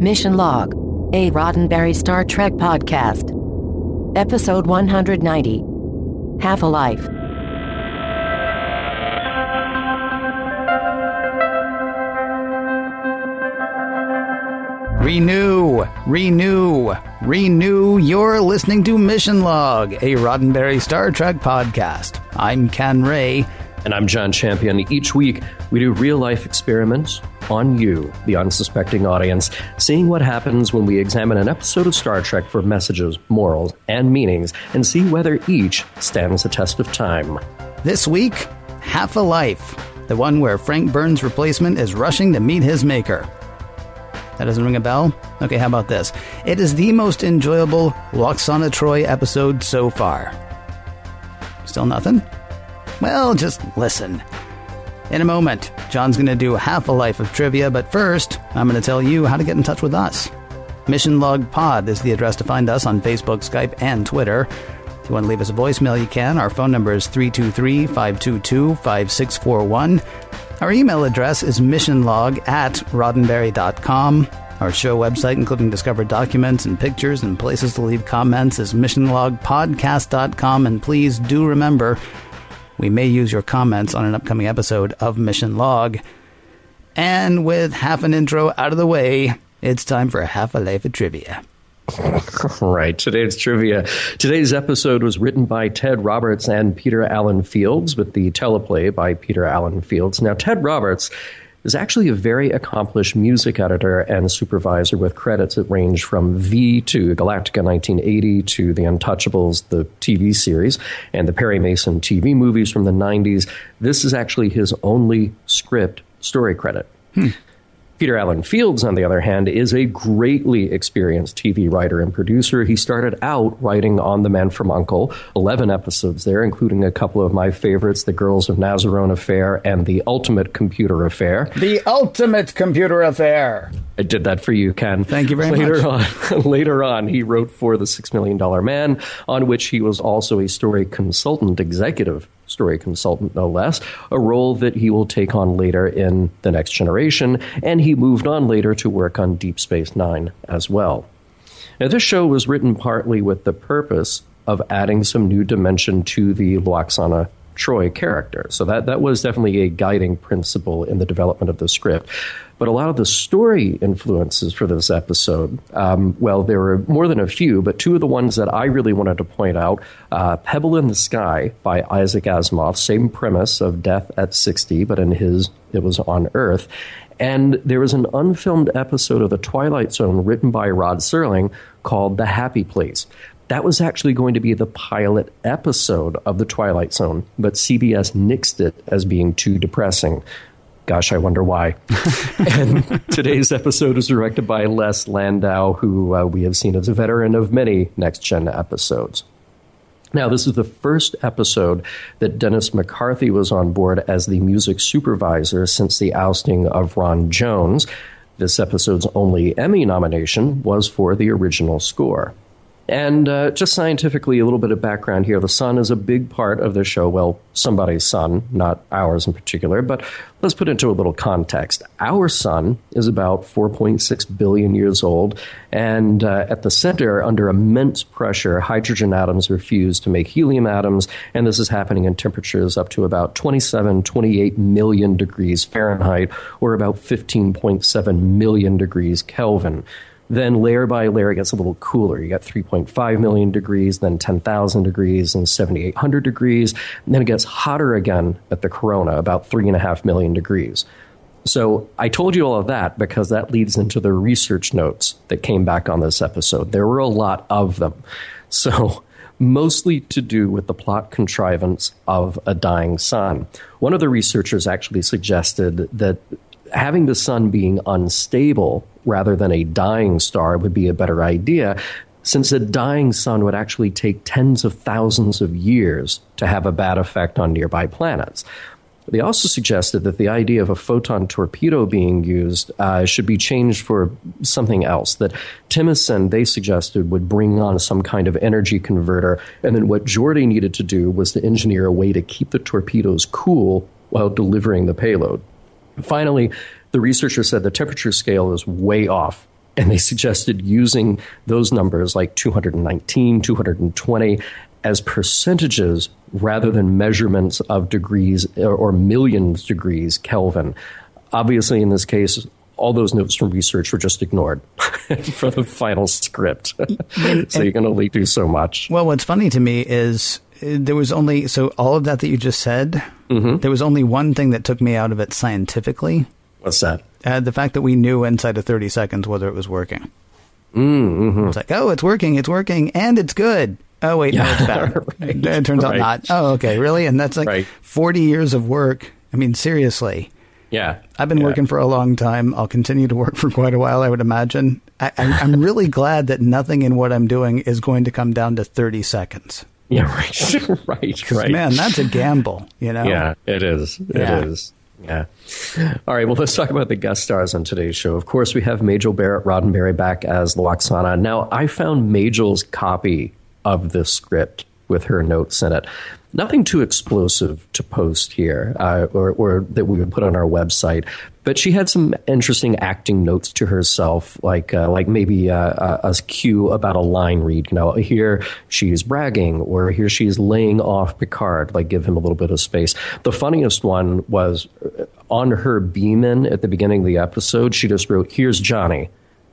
Mission Log, a Roddenberry Star Trek podcast. Episode 190 Half a Life. Renew, renew, renew. You're listening to Mission Log, a Roddenberry Star Trek podcast. I'm Ken Ray. And I'm John Champion. Each week, we do real life experiments on you, the unsuspecting audience, seeing what happens when we examine an episode of Star Trek for messages, morals, and meanings, and see whether each stands the test of time. This week, Half a Life, the one where Frank Burns' replacement is rushing to meet his maker. That doesn't ring a bell? Okay, how about this? It is the most enjoyable Lwaxana Troi episode so far. Still nothing? Well, just listen. In a moment, John's going to do half a life of trivia, but first, I'm going to tell you how to get in touch with us. Mission Log Pod is the address to find us on Facebook, Skype, and Twitter. If you want to leave us a voicemail, you can. Our phone number is 323 522 5641. Our email address is missionlog at roddenberry.com. Our show website, including discovered documents and pictures and places to leave comments, is missionlogpodcast.com. And please do remember, we may use your comments on an upcoming episode of Mission Log. And with half an intro out of the way, it's time for half a life of trivia. right. Today's trivia. Today's episode was written by Ted Roberts and Peter Allan Fields, with the teleplay by Peter Allan Fields. Now, Ted Roberts is actually a very accomplished music editor and supervisor with credits that range from V to Galactica 1980 to The Untouchables, the TV series, and the Perry Mason TV movies from the 90s. This is actually his only script story credit. Hmm. Peter Allan Fields, on the other hand, is a greatly experienced TV writer and producer. He started out writing on The Man from Uncle, 11 episodes there, including a couple of my favorites, The Girls of Nazarone Affair and The Ultimate Computer Affair. The Ultimate Computer Affair! I did that for you, Ken. Thank you very later much. On, later on, he wrote for The Six Million Dollar Man, on which he was also a story consultant executive story consultant, no less, a role that he will take on later in The Next Generation, and he moved on later to work on Deep Space Nine as well. Now, this show was written partly with the purpose of adding some new dimension to the Lwaxana Troi character. So that, that was definitely a guiding principle in the development of the script. But a lot of the story influences for this episode, um, well, there were more than a few, but two of the ones that I really wanted to point out uh, Pebble in the Sky by Isaac Asimov, same premise of death at 60, but in his, it was on Earth. And there was an unfilmed episode of The Twilight Zone written by Rod Serling called The Happy Place that was actually going to be the pilot episode of The Twilight Zone, but CBS nixed it as being too depressing. Gosh, I wonder why. and today's episode is directed by Les Landau, who uh, we have seen as a veteran of many next gen episodes. Now, this is the first episode that Dennis McCarthy was on board as the music supervisor since the ousting of Ron Jones. This episode's only Emmy nomination was for the original score. And uh, just scientifically, a little bit of background here. The sun is a big part of the show. Well, somebody's sun, not ours in particular, but let's put it into a little context. Our sun is about 4.6 billion years old, and uh, at the center, under immense pressure, hydrogen atoms are fused to make helium atoms, and this is happening in temperatures up to about 27, 28 million degrees Fahrenheit, or about 15.7 million degrees Kelvin. Then layer by layer, it gets a little cooler. You got 3.5 million degrees, then 10,000 degrees, and 7,800 degrees. And then it gets hotter again at the corona, about 3.5 million degrees. So I told you all of that because that leads into the research notes that came back on this episode. There were a lot of them. So mostly to do with the plot contrivance of a dying sun. One of the researchers actually suggested that having the sun being unstable rather than a dying star would be a better idea, since a dying sun would actually take tens of thousands of years to have a bad effect on nearby planets. They also suggested that the idea of a photon torpedo being used uh, should be changed for something else. That Timicin, they suggested, would bring on some kind of energy converter. And then what Geordi needed to do was to engineer a way to keep the torpedoes cool while delivering the payload. Finally, the researcher said the temperature scale is way off And they suggested using those numbers like 219, 220 as percentages rather than measurements of degrees or, millions degrees Kelvin. Obviously, in this case, all those notes from research were just ignored for the final script. so you can only do so much. Well, what's funny to me is uh, there was only so all of that that you just said. Mm-hmm. There was only one thing that took me out of it scientifically. What's that? Uh, the fact that we knew inside of 30 seconds whether it was working. Mm-hmm. It's like, oh, it's working, it's working, and it's good. Oh wait, no, it's bad. right. It turns out Right. not. Oh, okay, really? And that's like Right. 40 years of work. I mean, seriously. Yeah. I've been Yeah. working for a long time. I'll continue to work for quite a while, I would imagine. I, I'm really glad that nothing in what I'm doing is going to come down to 30 seconds. Yeah, right. right, right. Man, that's a gamble, you know? Yeah, it is. It is. Yeah. All right. Well, let's talk about the guest stars on today's show. Of course, we have Majel Barrett Roddenberry back as Lwaxana. Now, I found Majel's copy of the script with her notes in it. Nothing too explosive to post here, uh, or, or that we would put on our website. But she had some interesting acting notes to herself, like uh, like maybe uh, a, a cue about a line read. You know, here she's bragging, or here she's laying off Picard. Like give him a little bit of space. The funniest one was uh, on her beam-in at the beginning of the episode. She just wrote, "Here's Johnny."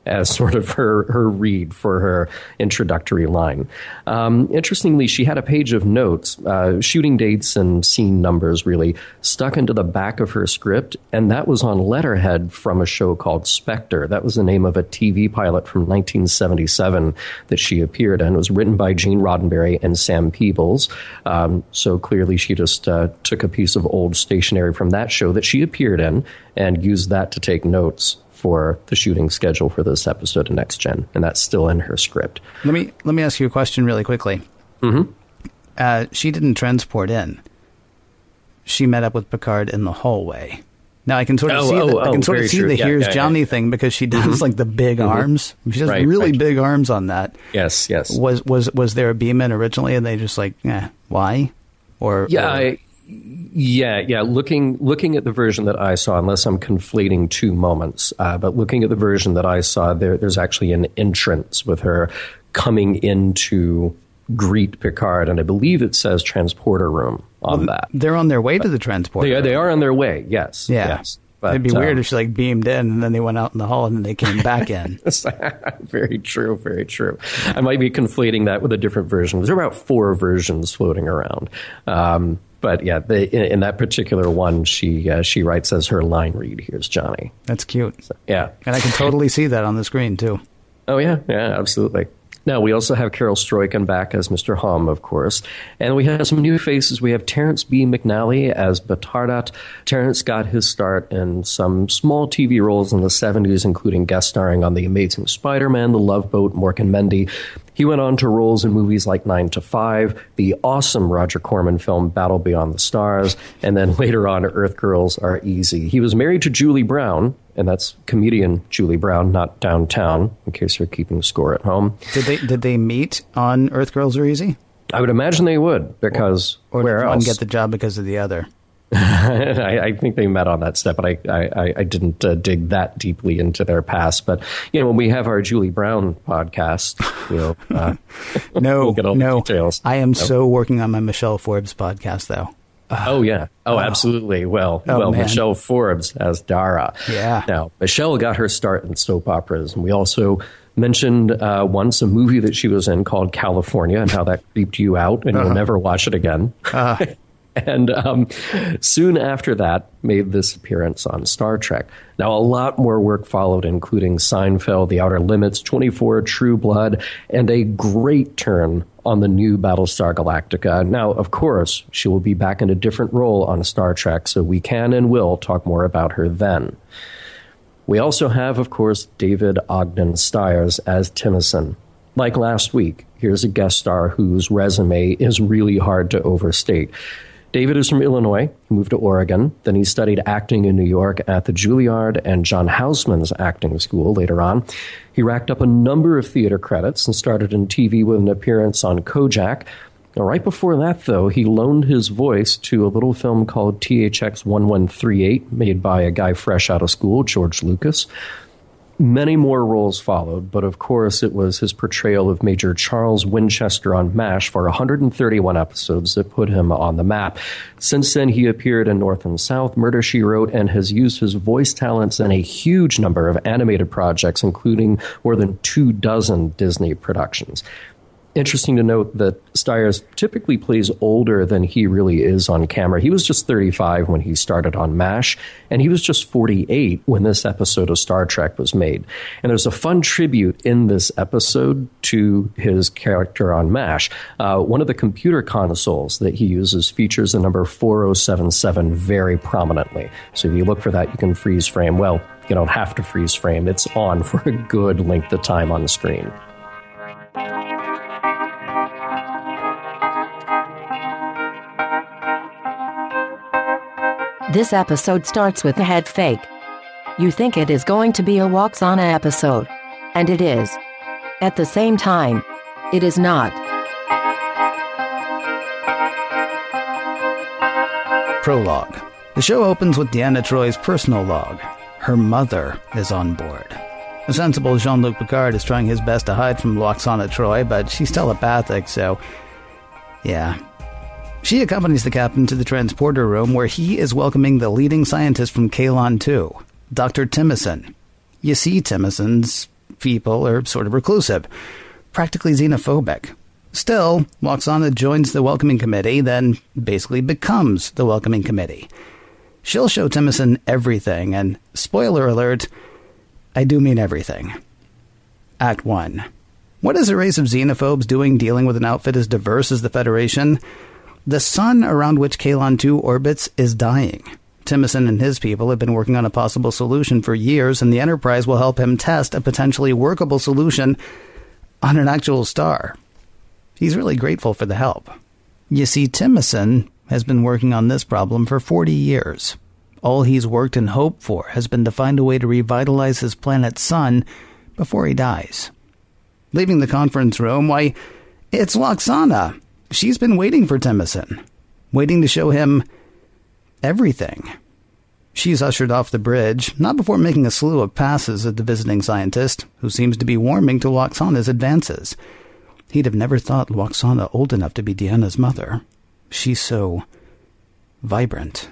As sort of her, her read for her introductory line. Um, interestingly, she had a page of notes, uh, shooting dates and scene numbers really, stuck into the back of her script, and that was on letterhead from a show called Spectre. That was the name of a TV pilot from 1977 that she appeared in. It was written by Gene Roddenberry and Sam Peeples. Um, so clearly, she just uh, took a piece of old stationery from that show that she appeared in and used that to take notes for the shooting schedule for this episode of Next Gen, and that's still in her script. Let me let me ask you a question really quickly. Mm-hmm. Uh, she didn't transport in. She met up with Picard in the hallway. Now I can sort of Oh, see oh, the, I oh, can sort of see true. the Yeah, here's yeah, Johnny yeah. thing because she does like the big arms. She has Right, really right. big arms on that. Yes, yes. Was was was there a beam in originally and they just like, eh, why? Or Yeah, or- I, yeah, yeah. Looking looking at the version that I saw, unless I'm conflating two moments, uh, but looking at the version that I saw, there there's actually an entrance with her coming into greet Picard, and I believe it says transporter room on that. they're on their way to the transporter. They are, they are on their way. Yes, Yeah. yes. But, It'd be weird um, if she like beamed in and then they went out in the hall and then they came back in. very true, very true. I might be conflating that with a different version. There are about four versions floating around. Um, but yeah, the, in, in that particular one, she uh, she writes as her line read. Here's Johnny. That's cute. Yeah. And I can totally see that on the screen too. Oh yeah, yeah, absolutely. Now we also have Carel Struycken back as Mr. Homn, of course, and we have some new faces. We have Terrence B. McNally as B'tardat. Terrence got his start in some small TV roles in the '70s, including guest starring on The Amazing Spider-Man, The Love Boat, Mork and Mindy. He went on to roles in movies like Nine to Five, the awesome Roger Corman film Battle Beyond the Stars, and then later on Earth Girls Are Easy. He was married to Julie Brown, and that's comedian Julie Brown, not downtown, in case you're keeping score at home. Did they did they meet on Earth Girls Are Easy? I would imagine they would, because Or where did one get the job because of the other? I, I think they met on that step, but I, I, I didn't uh, dig that deeply into their past. But you know, when we have our Julie Brown podcast, you know, uh, No, We'll get all the no. details. I am so working on my Michelle Forbes podcast though. Oh yeah, oh absolutely. Well, Oh, well, man. Michelle Forbes as Dara. Yeah. Now Michelle got her start in soap operas, and we also mentioned uh, once a movie that she was in called California, and how that creeped you out, and you'll never watch it again. and um, soon after that made this appearance on Star Trek. Now, a lot more work followed, including Seinfeld, The Outer Limits, 24, True Blood, and a great turn on the new Battlestar Galactica. Now, of course, she will be back in a different role on Star Trek, so we can and will talk more about her then. We also have, of course, David Ogden Stiers as Timicin. Like last week, here's a guest star whose resume is really hard to overstate. David is from Illinois. He moved to Oregon. Then he studied acting in New York at the Juilliard and John Houseman's acting school later on. He racked up a number of theater credits and started in TV with an appearance on Kojak. Now, right before that, though, he loaned his voice to a little film called THX 1138, made by a guy fresh out of school, George Lucas. Many more roles followed, but of course, it was his portrayal of Major Charles Winchester on MASH for 131 episodes that put him on the map. Since then, he appeared in North and South, Murder She Wrote, and has used his voice talents in a huge number of animated projects, including more than two dozen Disney productions interesting to note that Stiers typically plays older than he really is on camera. He was just 35 when he started on MASH, and he was just 48 when this episode of Star Trek was made. And there's a fun tribute in this episode to his character on MASH. Uh, one of the computer consoles that he uses features the number 4077 very prominently. So if you look for that, you can freeze frame. Well, you don't have to freeze frame, it's on for a good length of time on the screen. This episode starts with a head fake. You think it is going to be a Lwaxana episode. And it is. At the same time, it is not. Prologue. The show opens with Deanna Troi's personal log. Her mother is on board. A sensible Jean Luc Picard is trying his best to hide from Lwaxana Troi, but she's telepathic, so. Yeah, she accompanies the captain to the transporter room where he is welcoming the leading scientist from Kaelon 2, Dr. Timicin. You see, Timicin's people are sort of reclusive, practically xenophobic. Still, Lwaxana joins the welcoming committee, then basically becomes the welcoming committee. She'll show Timicin everything, and spoiler alert, I do mean everything. Act 1. What is a race of xenophobes doing dealing with an outfit as diverse as the Federation? The sun around which Kaelon 2 orbits is dying. Timicin and his people have been working on a possible solution for years, and the Enterprise will help him test a potentially workable solution on an actual star. He's really grateful for the help. You see, Timicin has been working on this problem for 40 years. All he's worked and hoped for has been to find a way to revitalize his planet's sun before he dies. Leaving the conference room, why, it's Lwaxana she's been waiting for Timicin, waiting to show him everything. She's ushered off the bridge, not before making a slew of passes at the visiting scientist, who seems to be warming to Lwaxana's advances. He'd have never thought Lwaxana old enough to be Deanna's mother. She's so vibrant.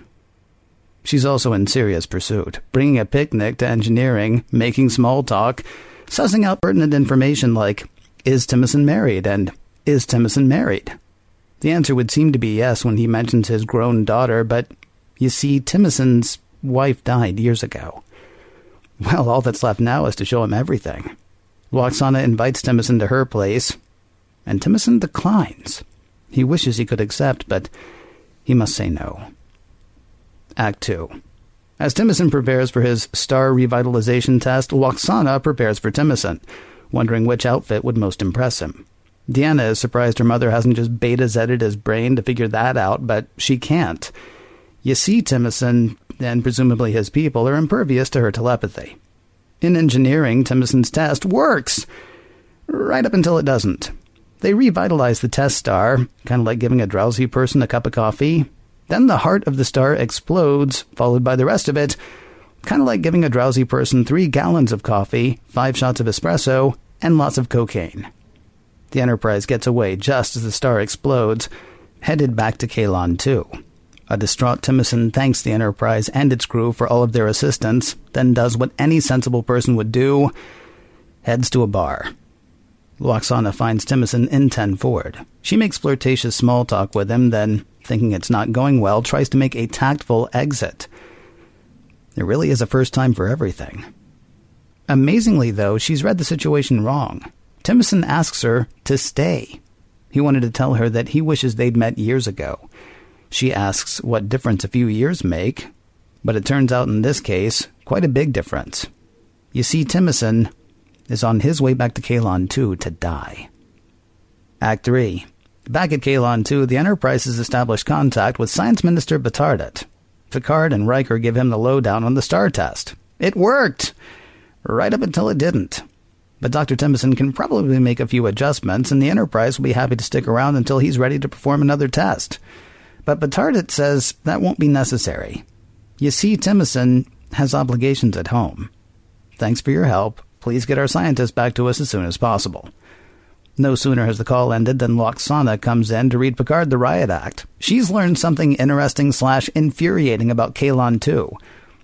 She's also in serious pursuit, bringing a picnic to engineering, making small talk, sussing out pertinent information like, is Timicin married, and is Timicin married? The answer would seem to be yes when he mentions his grown daughter, but you see, Timicin's wife died years ago. Well, all that's left now is to show him everything. Lwaxana invites Timicin to her place, and Timicin declines. He wishes he could accept, but he must say no. Act 2. As Timicin prepares for his star revitalization test, Lwaxana prepares for Timicin, wondering which outfit would most impress him. Deanna is surprised her mother hasn't just beta zetted his brain to figure that out, but she can't. You see, Timicin, and presumably his people, are impervious to her telepathy. In engineering, Timicin's test works! Right up until it doesn't. They revitalize the test star, kind of like giving a drowsy person a cup of coffee. Then the heart of the star explodes, followed by the rest of it, kind of like giving a drowsy person three gallons of coffee, five shots of espresso, and lots of cocaine. The Enterprise gets away just as the star explodes, headed back to Kaelon 2. A distraught Timicin thanks the Enterprise and its crew for all of their assistance, then does what any sensible person would do heads to a bar. Lwaxana finds Timicin in Ten Forward. She makes flirtatious small talk with him, then, thinking it's not going well, tries to make a tactful exit. There really is a first time for everything. Amazingly, though, she's read the situation wrong. Timicin asks her to stay. He wanted to tell her that he wishes they'd met years ago. She asks what difference a few years make, but it turns out in this case, quite a big difference. You see, Timicin is on his way back to Kaelon 2 to die. Act 3. Back at Kaelon 2, the Enterprise has established contact with Science Minister B'tardat. Picard and Riker give him the lowdown on the star test. It worked! Right up until it didn't. But Dr. Timicin can probably make a few adjustments, and the Enterprise will be happy to stick around until he's ready to perform another test. But B'tardat says that won't be necessary. You see, Timicin has obligations at home. Thanks for your help. Please get our scientists back to us as soon as possible. No sooner has the call ended than Lwaxana comes in to read Picard the Riot Act. She's learned something interesting slash infuriating about Kaelon too.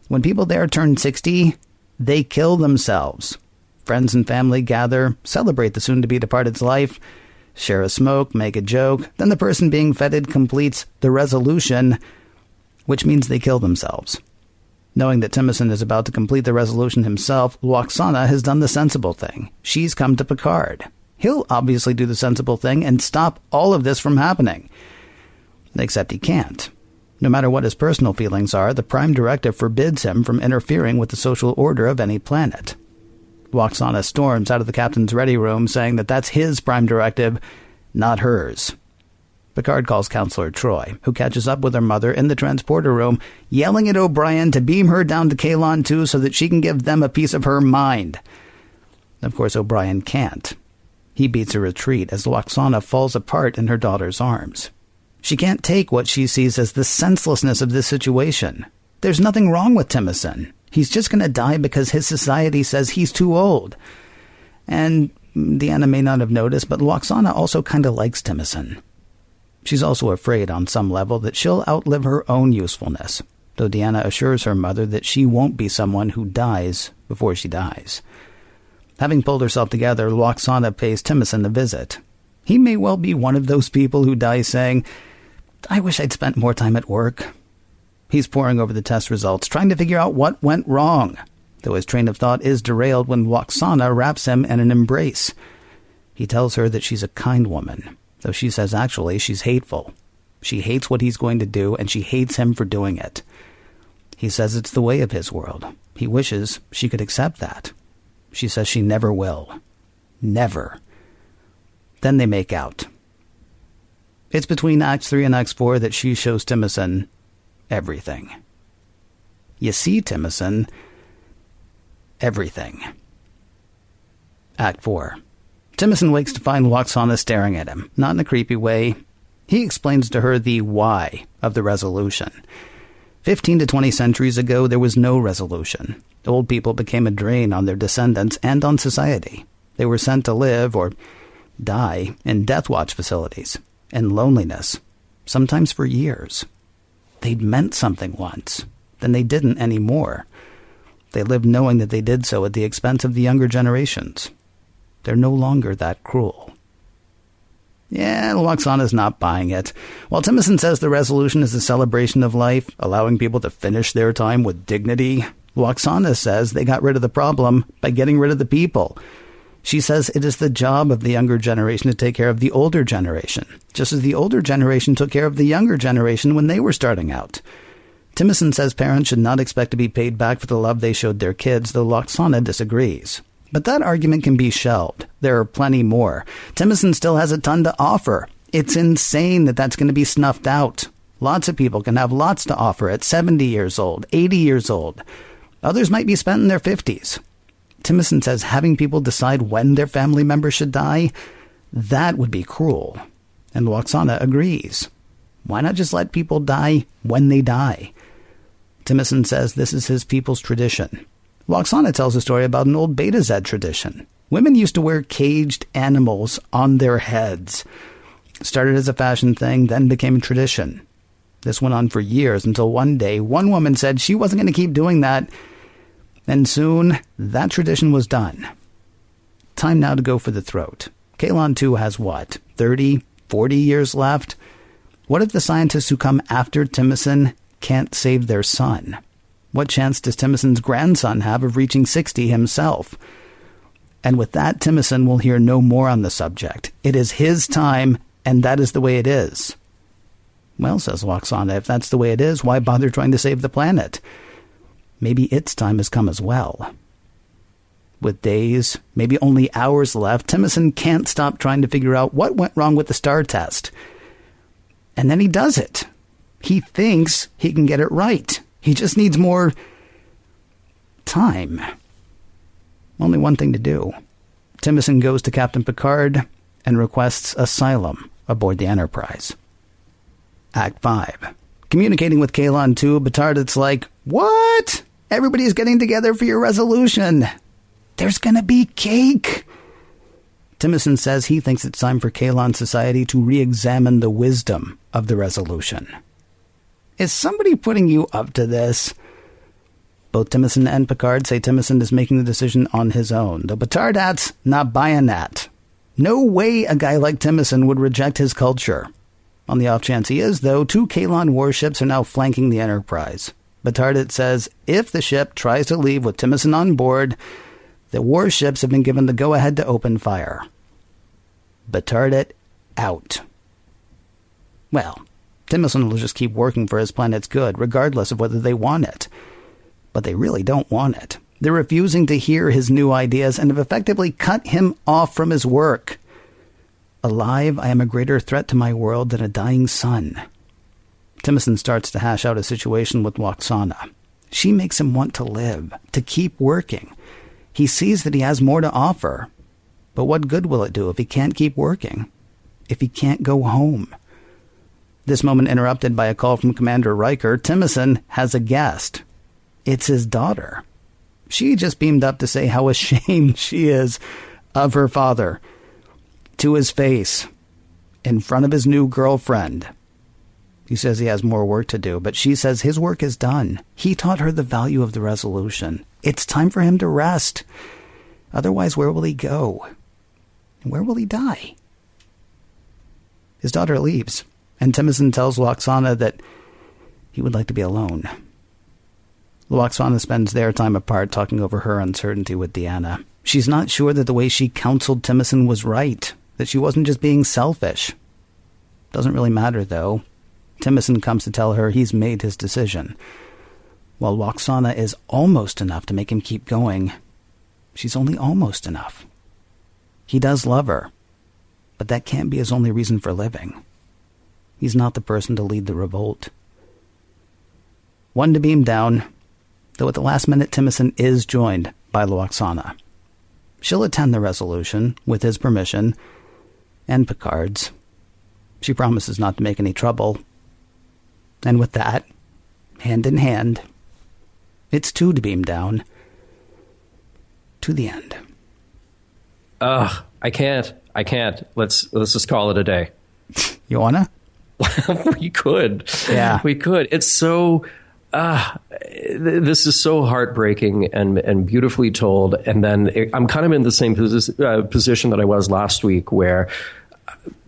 When people there turn 60, they kill themselves. Friends and family gather, celebrate the soon to be departed's life, share a smoke, make a joke. Then the person being feted completes the resolution, which means they kill themselves. Knowing that Timicin is about to complete the resolution himself, Lwaxana has done the sensible thing. She's come to Picard. He'll obviously do the sensible thing and stop all of this from happening. Except he can't. No matter what his personal feelings are, the Prime Directive forbids him from interfering with the social order of any planet. Lwaxana storms out of the captain's ready room, saying that that's his Prime Directive, not hers. Picard calls Counselor Troi, who catches up with her mother in the transporter room, yelling at O'Brien to beam her down to Kaelon 2 so that she can give them a piece of her mind. Of course, O'Brien can't. He beats a retreat as Lwaxana falls apart in her daughter's arms. She can't take what she sees as the senselessness of this situation. There's nothing wrong with Timicin. He's just going to die because his society says he's too old. And Deanna may not have noticed, but Lwaxana also kind of likes Timicin. She's also afraid on some level that she'll outlive her own usefulness, though Deanna assures her mother that she won't be someone who dies before she dies. Having pulled herself together, Lwaxana pays Timicin a visit. He may well be one of those people who die saying, I wish I'd spent more time at work. He's poring over the test results, trying to figure out what went wrong, though his train of thought is derailed when Lwaxana wraps him in an embrace. He tells her that she's a kind woman, though she says actually she's hateful. She hates what he's going to do, and she hates him for doing it. He says it's the way of his world. He wishes she could accept that. She says she never will. Never. Then they make out. It's between Acts 3 and Acts 4 that she shows Timicin everything. You see, Timicin, everything. Act 4. Timicin wakes to find Lwaxana staring at him, not in a creepy way. He explains to her the why of the resolution. Fifteen to twenty centuries ago, there was no resolution. Old people became a drain on their descendants and on society. They were sent to live, or die, in death watch facilities in loneliness, sometimes for years. They'd meant something once, then they didn't anymore. They lived knowing that they did so at the expense of the younger generations. They're no longer that cruel. Yeah, Lwaxana's not buying it. While Timicin says the resolution is a celebration of life, allowing people to finish their time with dignity, Lwaxana says they got rid of the problem by getting rid of the people. She says it is the job of the younger generation to take care of the older generation, just as the older generation took care of the younger generation when they were starting out. Timicin says parents should not expect to be paid back for the love they showed their kids, though Lwaxana disagrees. But that argument can be shelved. There are plenty more. Timicin still has a ton to offer. It's insane that that's going to be snuffed out. Lots of people can have lots to offer at 70 years old, 80 years old. Others might be spent in their 50s. Timicin says having people decide when their family member should die, that would be cruel. And Lwaxana agrees. Why not just let people die when they die? Timicin says this is his people's tradition. Lwaxana tells a story about an old Betazed tradition. Women used to wear caged animals on their heads. Started as a fashion thing, then became a tradition. This went on for years until one day one woman said she wasn't going to keep doing that and soon that tradition was done. Time now to go for the throat. Kaelon 2 has what, 30, 40 years left? What if the scientists who come after Timicin can't save their sun? What chance does Timicin's grandson have of reaching 60 himself? And with that, Timicin will hear no more on the subject. It is his time, and that is the way it is. Well, says Lwaxana, if that's the way it is, why bother trying to save the planet? Maybe its time has come as well. With days, maybe only hours left, Timicin can't stop trying to figure out what went wrong with the star test. And then he does it. He thinks he can get it right. He just needs more time. Only one thing to do. Timicin goes to Captain Picard and requests asylum aboard the Enterprise. Act 5. Communicating with Kaelon 2, B'tardat's like, What? Everybody's getting together for your resolution. There's gonna be cake! Timicin says he thinks it's time for Kaelon society to re examine the wisdom of the resolution. Is somebody putting you up to this? Both Timicin and Picard say Timicin is making the decision on his own, though B'tardat's not buying that. No way a guy like Timicin would reject his culture. On the off chance he is, though, two Kaelon warships are now flanking the Enterprise. B'tardat says if the ship tries to leave with Timicin on board, the warships have been given the go ahead to open fire. B'tardat out. Well, Timicin will just keep working for his planet's good, regardless of whether they want it. But they really don't want it. They're refusing to hear his new ideas and have effectively cut him off from his work. Alive, I am a greater threat to my world than a dying sun. Timicin starts to hash out a situation with Lwaxana. She makes him want to live, to keep working. He sees that he has more to offer. But what good will it do if he can't keep working? If he can't go home? This moment interrupted by a call from Commander Riker. Timicin has a guest. It's his daughter. She just beamed up to say how ashamed she is of her father. To his face. In front of his new girlfriend. He says he has more work to do, but she says his work is done. He taught her the value of the resolution. It's time for him to rest. Otherwise, where will he go? Where will he die? His daughter leaves, and Timicin tells Lwaxana that he would like to be alone. Lwaxana spends their time apart talking over her uncertainty with Deanna. She's not sure that the way she counseled Timicin was right, that she wasn't just being selfish. Doesn't really matter, though. Timicin comes to tell her he's made his decision. While Lwaxana is almost enough to make him keep going, she's only almost enough. He does love her, but that can't be his only reason for living. He's not the person to lead the revolt. One to beam down, though at the last minute Timicin is joined by Lwaxana. She'll attend the resolution, with his permission, and Picard's. She promises not to make any trouble. And with that, hand in hand, it's two to beam down to the end. Ugh, I can't. I can't. Let's let's just call it a day. You wanna? we could. Yeah. We could. It's so uh, this is so heartbreaking and and beautifully told. And then it, I'm kind of in the same posi- uh, position that I was last week, where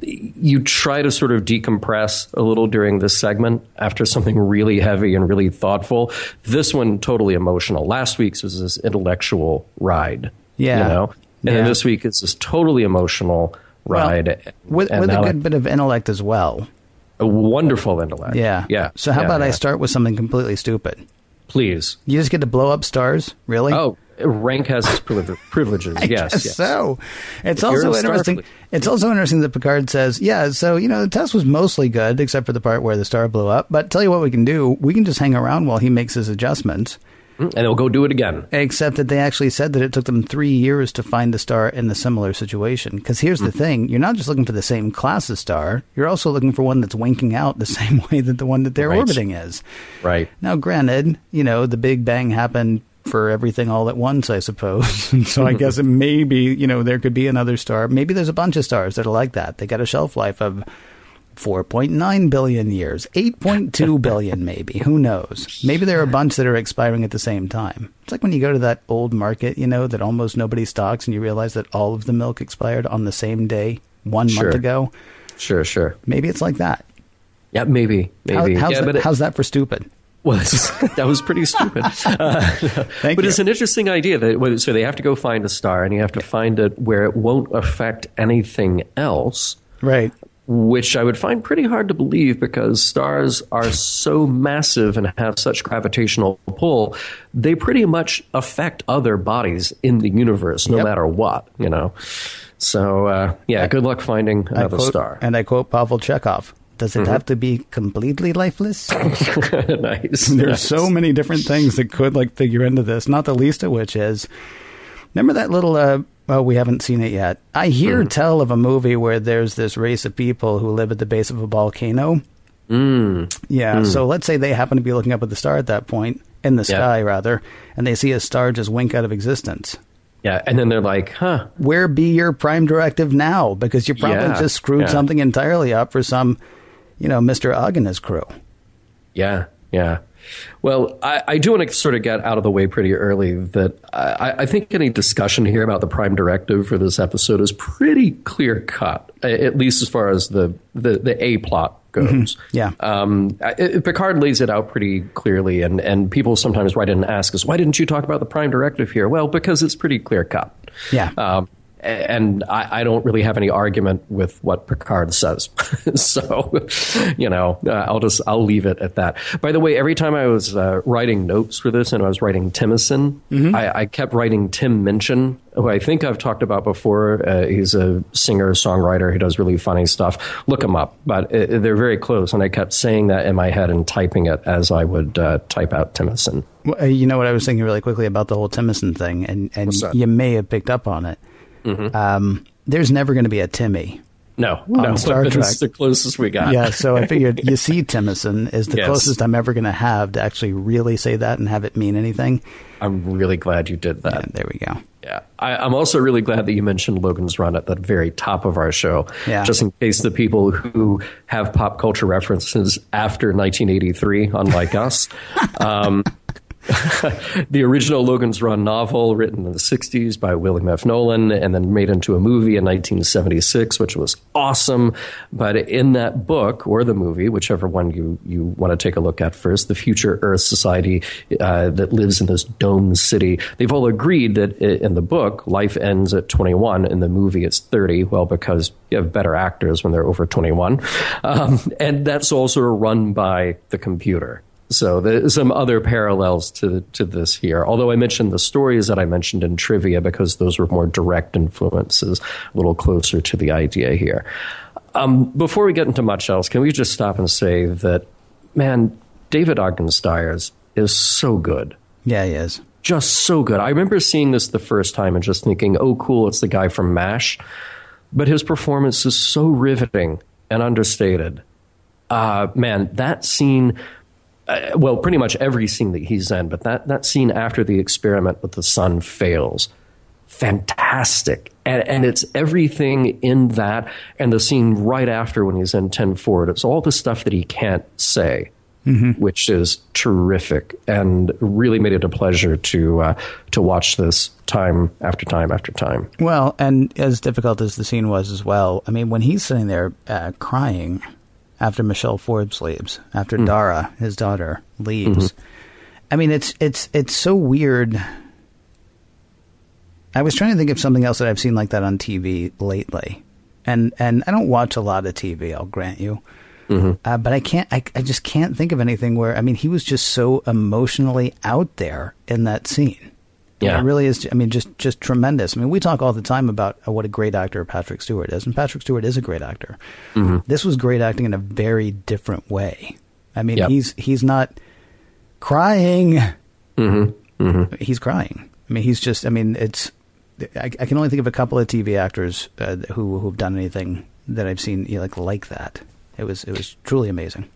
you try to sort of decompress a little during this segment after something really heavy and really thoughtful. This one totally emotional. Last week's was this intellectual ride. Yeah. You know? And Yeah. then this week it's this totally emotional ride. With, with a good bit of intellect as well. a wonderful intellect. Yeah. Yeah. So how Yeah, about I start with something completely stupid? Please. You just get to blow up stars? Really? Oh, rank has its privileges. I yes. yes. so. It's If also interesting. Starfleet. It's also interesting that Picard says, "Yeah, so you know the test was mostly good, except for the part where the star blew up. But tell you what we can do: we can just hang around while he makes his adjustments." Mm, and they'll go do it again. Except that they actually said that it took them three years to find a star in the similar situation. Because here's the mm. thing: you're not just looking for the same class of star; you're also looking for one that's winking out the same way that the one that they're Right. orbiting is. Right. Now, granted, you know, the Big Bang happened for everything all at once, I suppose. And so I guess it maybe, you know, there could be another star. Maybe there's a bunch of stars that are like that. They got a shelf life of 4.9 billion years, 8.2 billion maybe. Who knows? Maybe there are a bunch that are expiring at the same time. It's like when you go to that old market, you know, that almost nobody stocks and you realize that all of the milk expired on the same day one Sure. month ago. Sure, sure. Maybe it's like that. Yeah, maybe. How- Maybe. how's, yeah, that, it- how's that for stupid? Well, that was pretty stupid. Uh, but you. it's an interesting idea that so they have to go find a star, and you have to find it where it won't affect anything else. Right. Which I would find pretty hard to believe because stars are so massive and have such gravitational pull, they pretty much affect other bodies in the universe, no Yep. matter what, you know. So uh, yeah, good luck finding another quote, star. And I quote Pavel Chekhov. Does it have to be completely lifeless? nice. There's nice. so many different things that could like figure into this. Not the least of which is, remember that little. Uh, well, we haven't seen it yet. I hear tell of a movie where there's this race of people who live at the base of a volcano. Mm. Yeah. So let's say they happen to be looking up at the star at that point in the Yeah. sky, rather, and they see a star just wink out of existence. Yeah, and then they're like, huh. Where be your prime directive now? Because you probably Yeah, just screwed yeah. something entirely up for some, you know, Mr. Ugg and his crew. Yeah, yeah. Well, I, I do want to sort of get out of the way pretty early that I, I think any discussion here about the prime directive for this episode is pretty clear cut, at least as far as the, the, the A plot goes. Yeah. Um, it, Picard lays it out pretty clearly, and, and people sometimes write in and ask us, why didn't you talk about the prime directive here? Well, because it's pretty clear cut. Yeah. Um, and I, I don't really have any argument with what Picard says. so, you know, uh, I'll just I'll leave it at that. By the way, every time I was uh, writing notes for this and I was writing Timicin, I, I kept writing Tim Minchin, who I think I've talked about before. Uh, he's a singer songwriter who does really funny stuff. Look him up, but uh, they're very close. And I kept saying that in my head and typing it as I would uh, type out Timicin. Well, uh, You know what I was thinking really quickly about the whole Timicin thing, and, and? Mm-hmm. you may have picked up on it. Um, there's never going to be a Timmy. No, no, Star this Trek. is the closest we got. Yeah, so I figured you see Timicin is the Yes. closest I'm ever going to have to actually really say that and have it mean anything. I'm really glad you did that. And there we go. Yeah, I, I'm also really glad that you mentioned Logan's Run at the very top of our show, Yeah. just in case the people who have pop culture references after 1983, unlike us. Um, the original Logan's Run novel, written in the 60s by William F. Nolan, and then made into a movie in 1976, which was awesome. But in that book or the movie, whichever one you, you want to take a look at first, the future Earth society uh, that lives in this dome city, they've all agreed that in the book, life ends at 21. In the movie, it's 30. Well, because you have better actors when they're over 21. Um, and that's also run by the computer. So there's some other parallels to to this here. Although I mentioned the stories that I mentioned in trivia because those were more direct influences, a little closer to the idea here. Um, before we get into much else, can we just stop and say that, man, David Ogden Stiers is so good Yeah, he is. just so good. I remember seeing this the first time and just thinking, oh, cool, it's the guy from MASH. But his performance is so riveting and understated. Uh, man, that scene, uh, well, pretty much every scene that he's in, but that, that scene after the experiment with the sun fails, fantastic. And, and it's everything in that and the scene right after when he's in 10 forward. It's all the stuff that he can't say which is terrific and really made it a pleasure to uh, to watch this time after time after time. Well, and as difficult as the scene was as well, I mean, when he's sitting there uh, crying after Michelle Forbes leaves, after mm. Dara, his daughter, leaves, mm-hmm. I mean, it's it's it's so weird. I was trying to think of something else that I've seen like that on TV lately, and and I don't watch a lot of TV. I'll grant you. Mm-hmm. Uh, but I can't. I, I just can't think of anything where. I mean, he was just so emotionally out there in that scene. Yeah. it really is. I mean, just just tremendous. I mean, we talk all the time about uh, what a great actor Patrick Stewart is, and Patrick Stewart is a great actor. This was great acting in a very different way. I mean, Yep. he's he's not crying. He's crying. I mean, he's just. I mean, it's. I, I can only think of a couple of TV actors uh, who who've done anything that I've seen you know, like like that. It was it was truly amazing.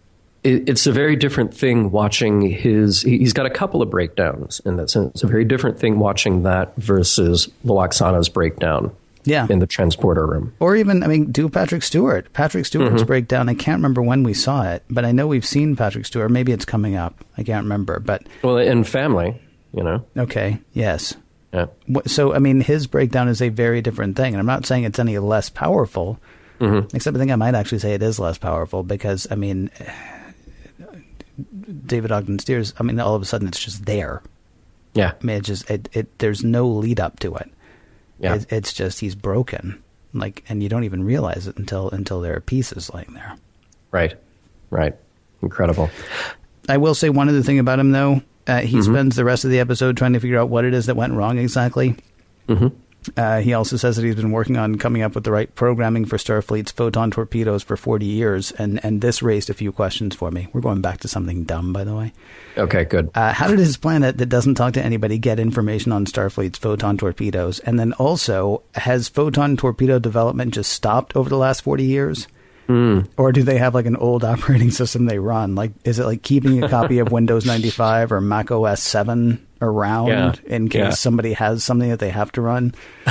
It, it's a very different thing watching his. he- He's got a couple of breakdowns in that sense. It's a very different thing watching that versus Lwaxana's breakdown. Yeah. in the transporter room. Or even, I mean, do Patrick Stewart. Patrick Stewart's mm-hmm. breakdown. I can't remember when we saw it, but I know we've seen Patrick Stewart. Maybe it's coming up. I can't remember. But Well, in family, you know. okay, yes. Yeah. So, I mean, his breakdown is a very different thing, and I'm not saying it's any less powerful. Mm-hmm. Except, I think I might actually say it is less powerful because, I mean, David Ogden Stiers. I mean, all of a sudden it's just there. Yeah. I mean, it just it, it there's no lead up to it. Yeah. It, it's just he's broken, like, and you don't even realize it until until there are pieces laying there. Right. Right. Incredible. I will say one other thing about him though. Uh, he spends the rest of the episode trying to figure out what it is that went wrong exactly. Uh, he also says that he's been working on coming up with the right programming for Starfleet's photon torpedoes for 40 years, and, and this raised a few questions for me. We're going back to something dumb, by the way. Okay. Good. Uh, how did his planet that doesn't talk to anybody get information on Starfleet's photon torpedoes? And then also, has photon torpedo development just stopped over the last 40 years? Or do they have like an old operating system they run? Like, is it like keeping a copy of Windows 95 or Mac OS 7 around Yeah. in case Yeah. somebody has something that they have to run.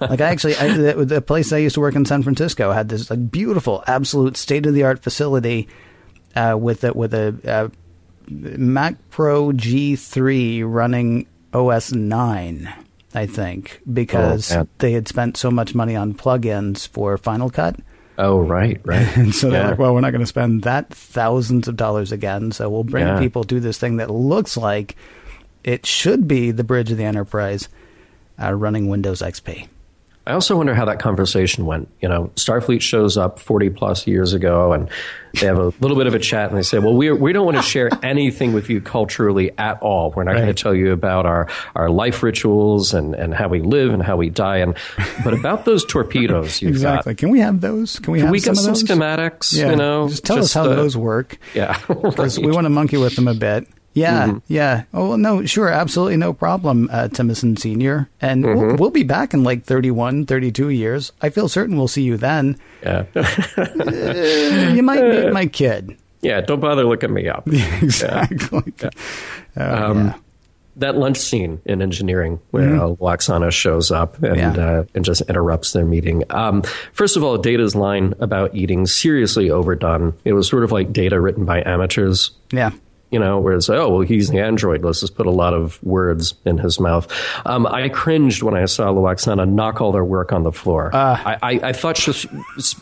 like I actually, I, the, the place I used to work in San Francisco had this like beautiful, absolute state of the art facility uh, with a, with a uh, Mac Pro G3 running OS 9, I think, because Oh, they had spent so much money on plugins for Final Cut. Oh, right, right. And so they're like, well, we're not going to spend that thousands of dollars again. So we'll bring Yeah. people to this thing that looks like it should be the bridge of the enterprise uh, running Windows XP. I also wonder how that conversation went. You know, Starfleet shows up 40 plus years ago and they have a little bit of a chat and they say, well, we, we don't want to share anything with you culturally at all. We're not going to tell you about our, our life rituals and, and how we live and how we die. And, but about those torpedoes you've Exactly. got. Can we have those? Can we Can have we some some those? schematics? Yeah. You know, just tell us how uh, those work. Yeah. Because we want to monkey with them a bit. Yeah, Mm-hmm. yeah. Oh well, no, sure, absolutely no problem, uh, Timicin Senior, and Mm-hmm. we'll, we'll be back in like 31, 32 years. I feel certain we'll see you then. Yeah. You might meet my kid. yeah. Don't bother looking me up. exactly. Oh, Um, yeah. that lunch scene in engineering where uh, Lwaxana shows up and Mm-hmm. Yeah. uh, and just interrupts their meeting. Um, first of all, Data's line about eating seriously overdone. It was sort of like Data written by amateurs. Yeah. You know, where it's oh well, he's the android. Let's just put a lot of words in his mouth. Um, I cringed when I saw Lwaxana knock all their work on the floor. Uh. I, I, I thought just,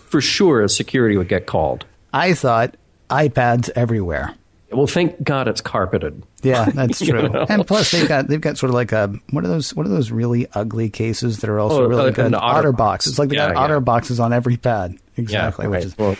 for sure security would get called. I thought iPads everywhere. Well, thank God it's carpeted. Yeah, that's true. know? And plus, they've got they've got sort of like a what are those what are those really ugly cases that are also Oh, really like good? an Otter OtterBox. box. It's like they got Yeah, yeah. Otter boxes on every pad. Exactly, right. which is Well-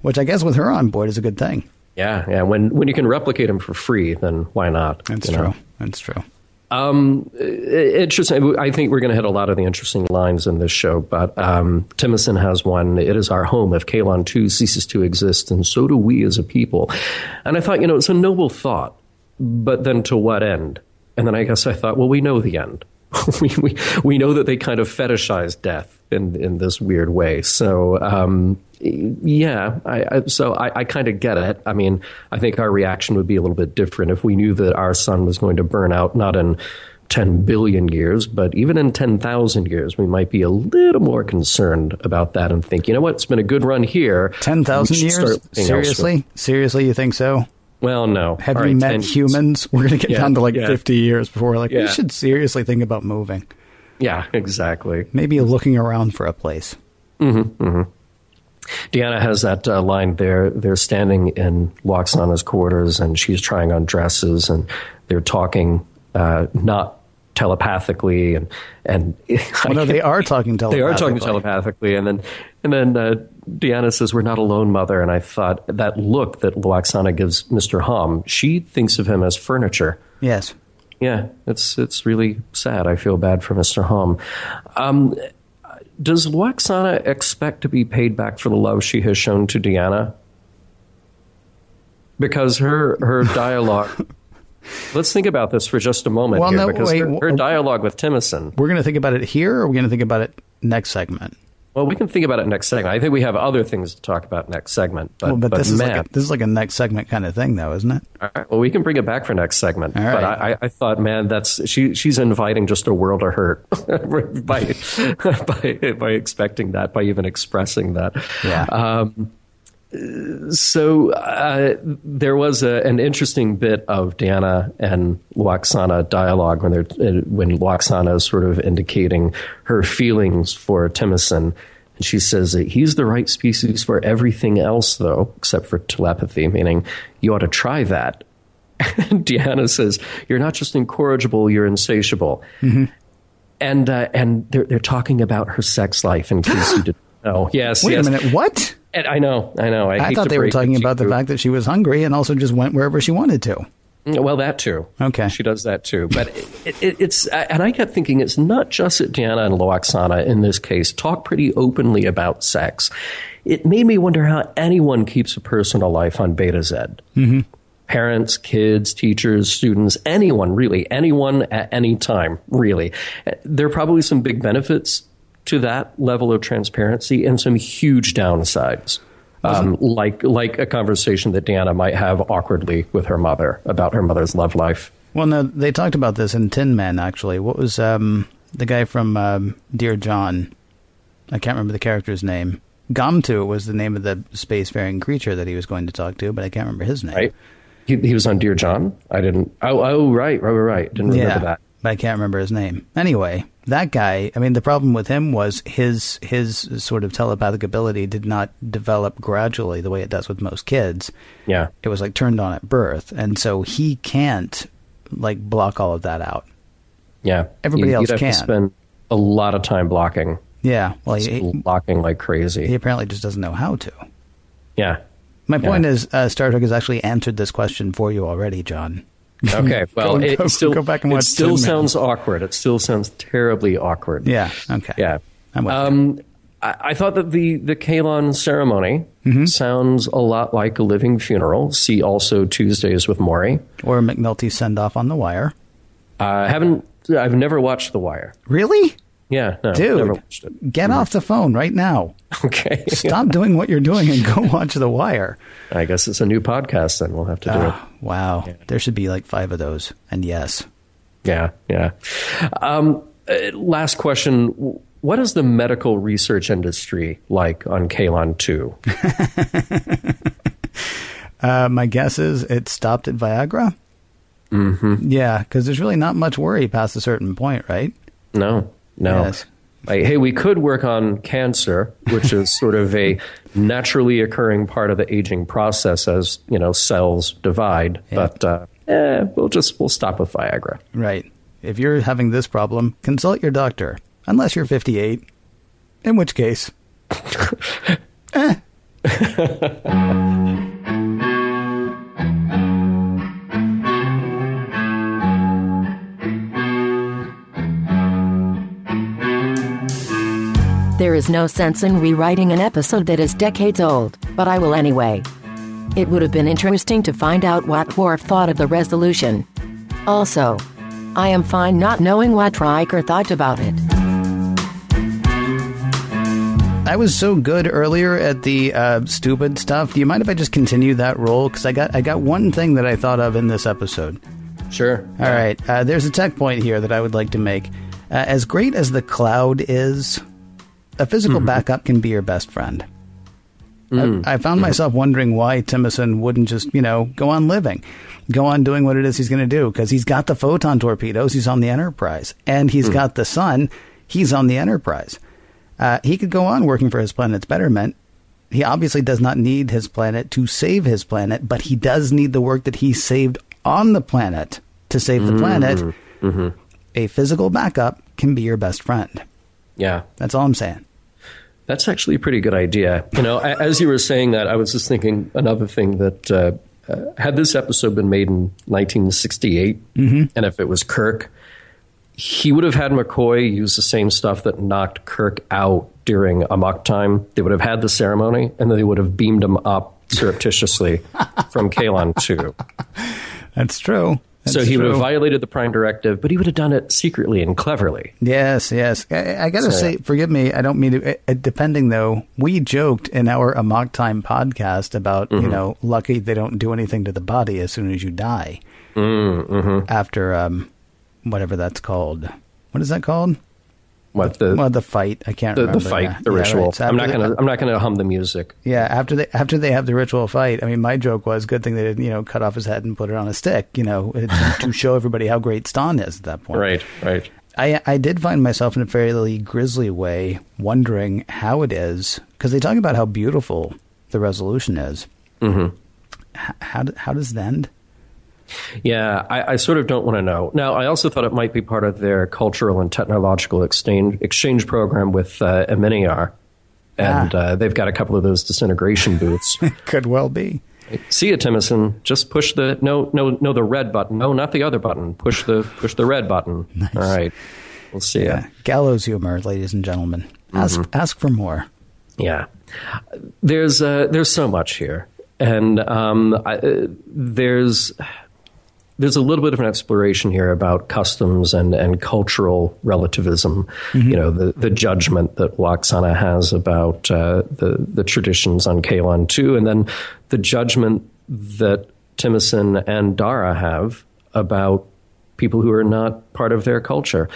which I guess with her on board is a good thing. Yeah, yeah. When when you can replicate them for free, then why not? That's true. know? That's true. Um, i- interesting. I think we're going to hit a lot of the interesting lines in this show, but um, Timicin has one. It is our home if Kaelon 2 ceases to exist, and so do we as a people. And I thought, you know, it's a noble thought, but then to what end? And then I guess I thought, well, we know the end. we, we, we know that they kind of fetishize death in, in this weird way. So, um, yeah, I, I, so I, I kind of get it. I mean, I think our reaction would be a little bit different if we knew that our sun was going to burn out, not in 10 billion years, but even in 10,000 years, we might be a little more concerned about that and think, you know what, it's been a good run here. Ten thousand years? start looking Seriously? Seriously, you think so? Well, no. Have All you right, met 10 years. humans? We're going to get Yeah, down to like yeah. 50 years before we're like, we should seriously think about moving. Yeah, exactly. Maybe looking around for a place. Mm-hmm, mm-hmm. Deanna has that uh, line there. They're standing in Lwaxana's quarters, and she's trying on dresses, and they're talking uh, not telepathically, and and Well, no, they are talking they telepathically. are talking telepathically, and then and then uh, Deanna says, "We're not alone, mother." And I thought that look that Lwaxana gives Mister Homn, she thinks of him as furniture. Yes. Yeah, it's it's really sad. I feel bad for Mr. Homn. Um, does Lwaxana expect to be paid back for the love she has shown to Deanna? Because her her dialogue. let's think about this for just a moment Well, here. no, because wait, her, her dialogue with Timicin. We're going to think about it here, or we're going to think about it next segment. Well, we can think about it next segment. I think we have other things to talk about next segment. But, well, but, this is like a, this is like a next segment kind of thing, though, isn't it? All right, well, we can bring it back for next segment. All But right. I, I, I thought, man, that's she. She's inviting just a world of hurt by, by by expecting that, by even expressing that. Yeah. Um, so uh, there was a, an interesting bit of Deanna and Lwaxana dialogue when they're uh, when Lwaxana is sort of indicating her feelings for Timicin. And she says that he's the right species for everything else, though, except for telepathy, meaning you ought to try that. And Deanna says, "You're not just incorrigible; you're insatiable." And uh, and they're they're talking about her sex life. In case you didn't know, yes, Wait yes. a minute. What? And I know, I know. I, I thought they were talking about the fact that she was hungry and also just went wherever she wanted to. Well, that too. Okay. she does that too. But it, it, it's and I kept thinking it's not just that Deanna and Lwaxana in this case talk pretty openly about sex. It made me wonder how anyone keeps a personal life on Betazed. Mm-hmm. Parents, kids, teachers, students, anyone really, anyone at any time, really. There are probably some big benefits to that level of transparency and some huge downsides. Um, like like a conversation that Deanna might have awkwardly with her mother about her mother's love life. Well, no, they talked about this in Tin Man. Actually, what was um, the guy from um, Dear John? I can't remember the character's name. Gomtuu was the name of the spacefaring creature that he was going to talk to, but I can't remember his name. Right. He, he was on Dear John. I didn't. Oh, oh, right, right, right, right. Didn't remember yeah, that. But I can't remember his name. Anyway, that guy. I mean, the problem with him was his his sort of telepathic ability did not develop gradually the way it does with most kids. Yeah. It was like turned on at birth, and so he can't like block all of that out. Yeah. Everybody you, else you'd can. to spend a lot of time blocking, Yeah, well, he, blocking like crazy. he apparently just doesn't know how to. yeah. My Yeah. point is, uh, Star Trek has actually answered this question for you already, John. Okay. Well, Go- it go- still go back and it still sounds awkward. It still sounds terribly awkward. Yeah. Okay. Yeah. I'm with. Um, I, I thought that the the Kaelon ceremony Mm-hmm. sounds a lot like a living funeral. See also Tuesdays with Morrie. Or McNulty's send off on the wire. I haven't. I've never watched The Wire. Really, Yeah, no, dude? never watched it. Get off the phone right now. Okay. Stop doing what you're doing and go watch the wire. I guess it's a new podcast. Then we'll have to do it. Ah, wow, there should be like five of those. And yes, Yeah, yeah. Um, uh, last question. What is the medical research industry like on Kaelon 2? uh, my guess is it stopped at Viagra. Mm-hmm. Yeah, because there's really not much worry past a certain point, right? No, no. Yes. Like, hey, we could work on cancer, which is sort of a naturally occurring part of the aging process as, you know, cells divide. But, uh, eh, we'll just, we'll stop with Viagra. Right. If you're having this problem, consult your doctor. Unless you're 58, in which case, eh. There is no sense in rewriting an episode that is decades old, but I will anyway. It would have been interesting to find out what Worf thought of the resolution. Also, I am fine not knowing what Riker thought about it. I was so good earlier at the uh, stupid stuff. Do you mind if I just continue that role? Because I got I got one thing that I thought of in this episode. Sure. All right, uh, there's a tech point here that I would like to make. Uh, as great as the cloud is, a physical mm-hmm. backup can be your best friend. I, mm. I found myself wondering why Timison wouldn't just, you know, go on living, go on doing what it is he's going to do, because he's got the photon torpedoes, he's on the Enterprise, and he's mm. got the sun, he's on the Enterprise. Uh, he could go on working for his planet's betterment. He obviously does not need his planet to save his planet, but he does need the work that he saved on the planet to save the planet. Mm-hmm. Mm-hmm. A physical backup can be your best friend. Yeah. That's all I'm saying. That's actually a pretty good idea. You know, as you were saying that, I was just thinking another thing that uh, uh, had this episode been made in 1968, and if it was Kirk, he would have had McCoy use the same stuff that knocked Kirk out during amok time. They would have had the ceremony, and then they would have beamed him up surreptitiously from Kaelon 2. That's true. That's so he would have violated the Prime Directive, but he would have done it secretly and cleverly. Yes, yes. I, I got to So- say, forgive me. I don't mean to. Uh, depending though, we joked in our Amok Time podcast about Mm-hmm. you know, lucky they don't do anything to the body as soon as you die. Mm-hmm. After um, whatever that's called. What is that called? What the Well, the fight. I can't the, remember. the fight, Yeah, the yeah, ritual. right. So I'm not gonna the- I'm not gonna hum the music. Yeah, after they after they have the ritual fight, I mean, my joke was, good thing they didn't, you know, cut off his head and put it on a stick, you know, to, show everybody how great Stan is at that point. Right, right. I I did find myself in a fairly grisly way wondering how it is because they talk about how beautiful the resolution is. Mm-hmm. How how does it end? Yeah, I, I sort of don't want to know. Now, I also thought it might be part of their cultural and technological exchange exchange program with uh, Eminiar, and Ah. uh, they've got a couple of those disintegration booths. Could well be. See you, Timicin. Just push the no, no, no, the red button. No, not the other button. Push the push the red button. All right, we'll see Yeah. ya. Gallows humor, ladies and gentlemen. Ask ask for more. Yeah, there's uh, there's so much here, and um, I, uh, there's there's a little bit of an exploration here about customs and, and cultural relativism. You know, the, the judgment that Lwaxana has about uh, the the traditions on Kaelon too, and then the judgment that Timicin and Dara have about people who are not part of their culture.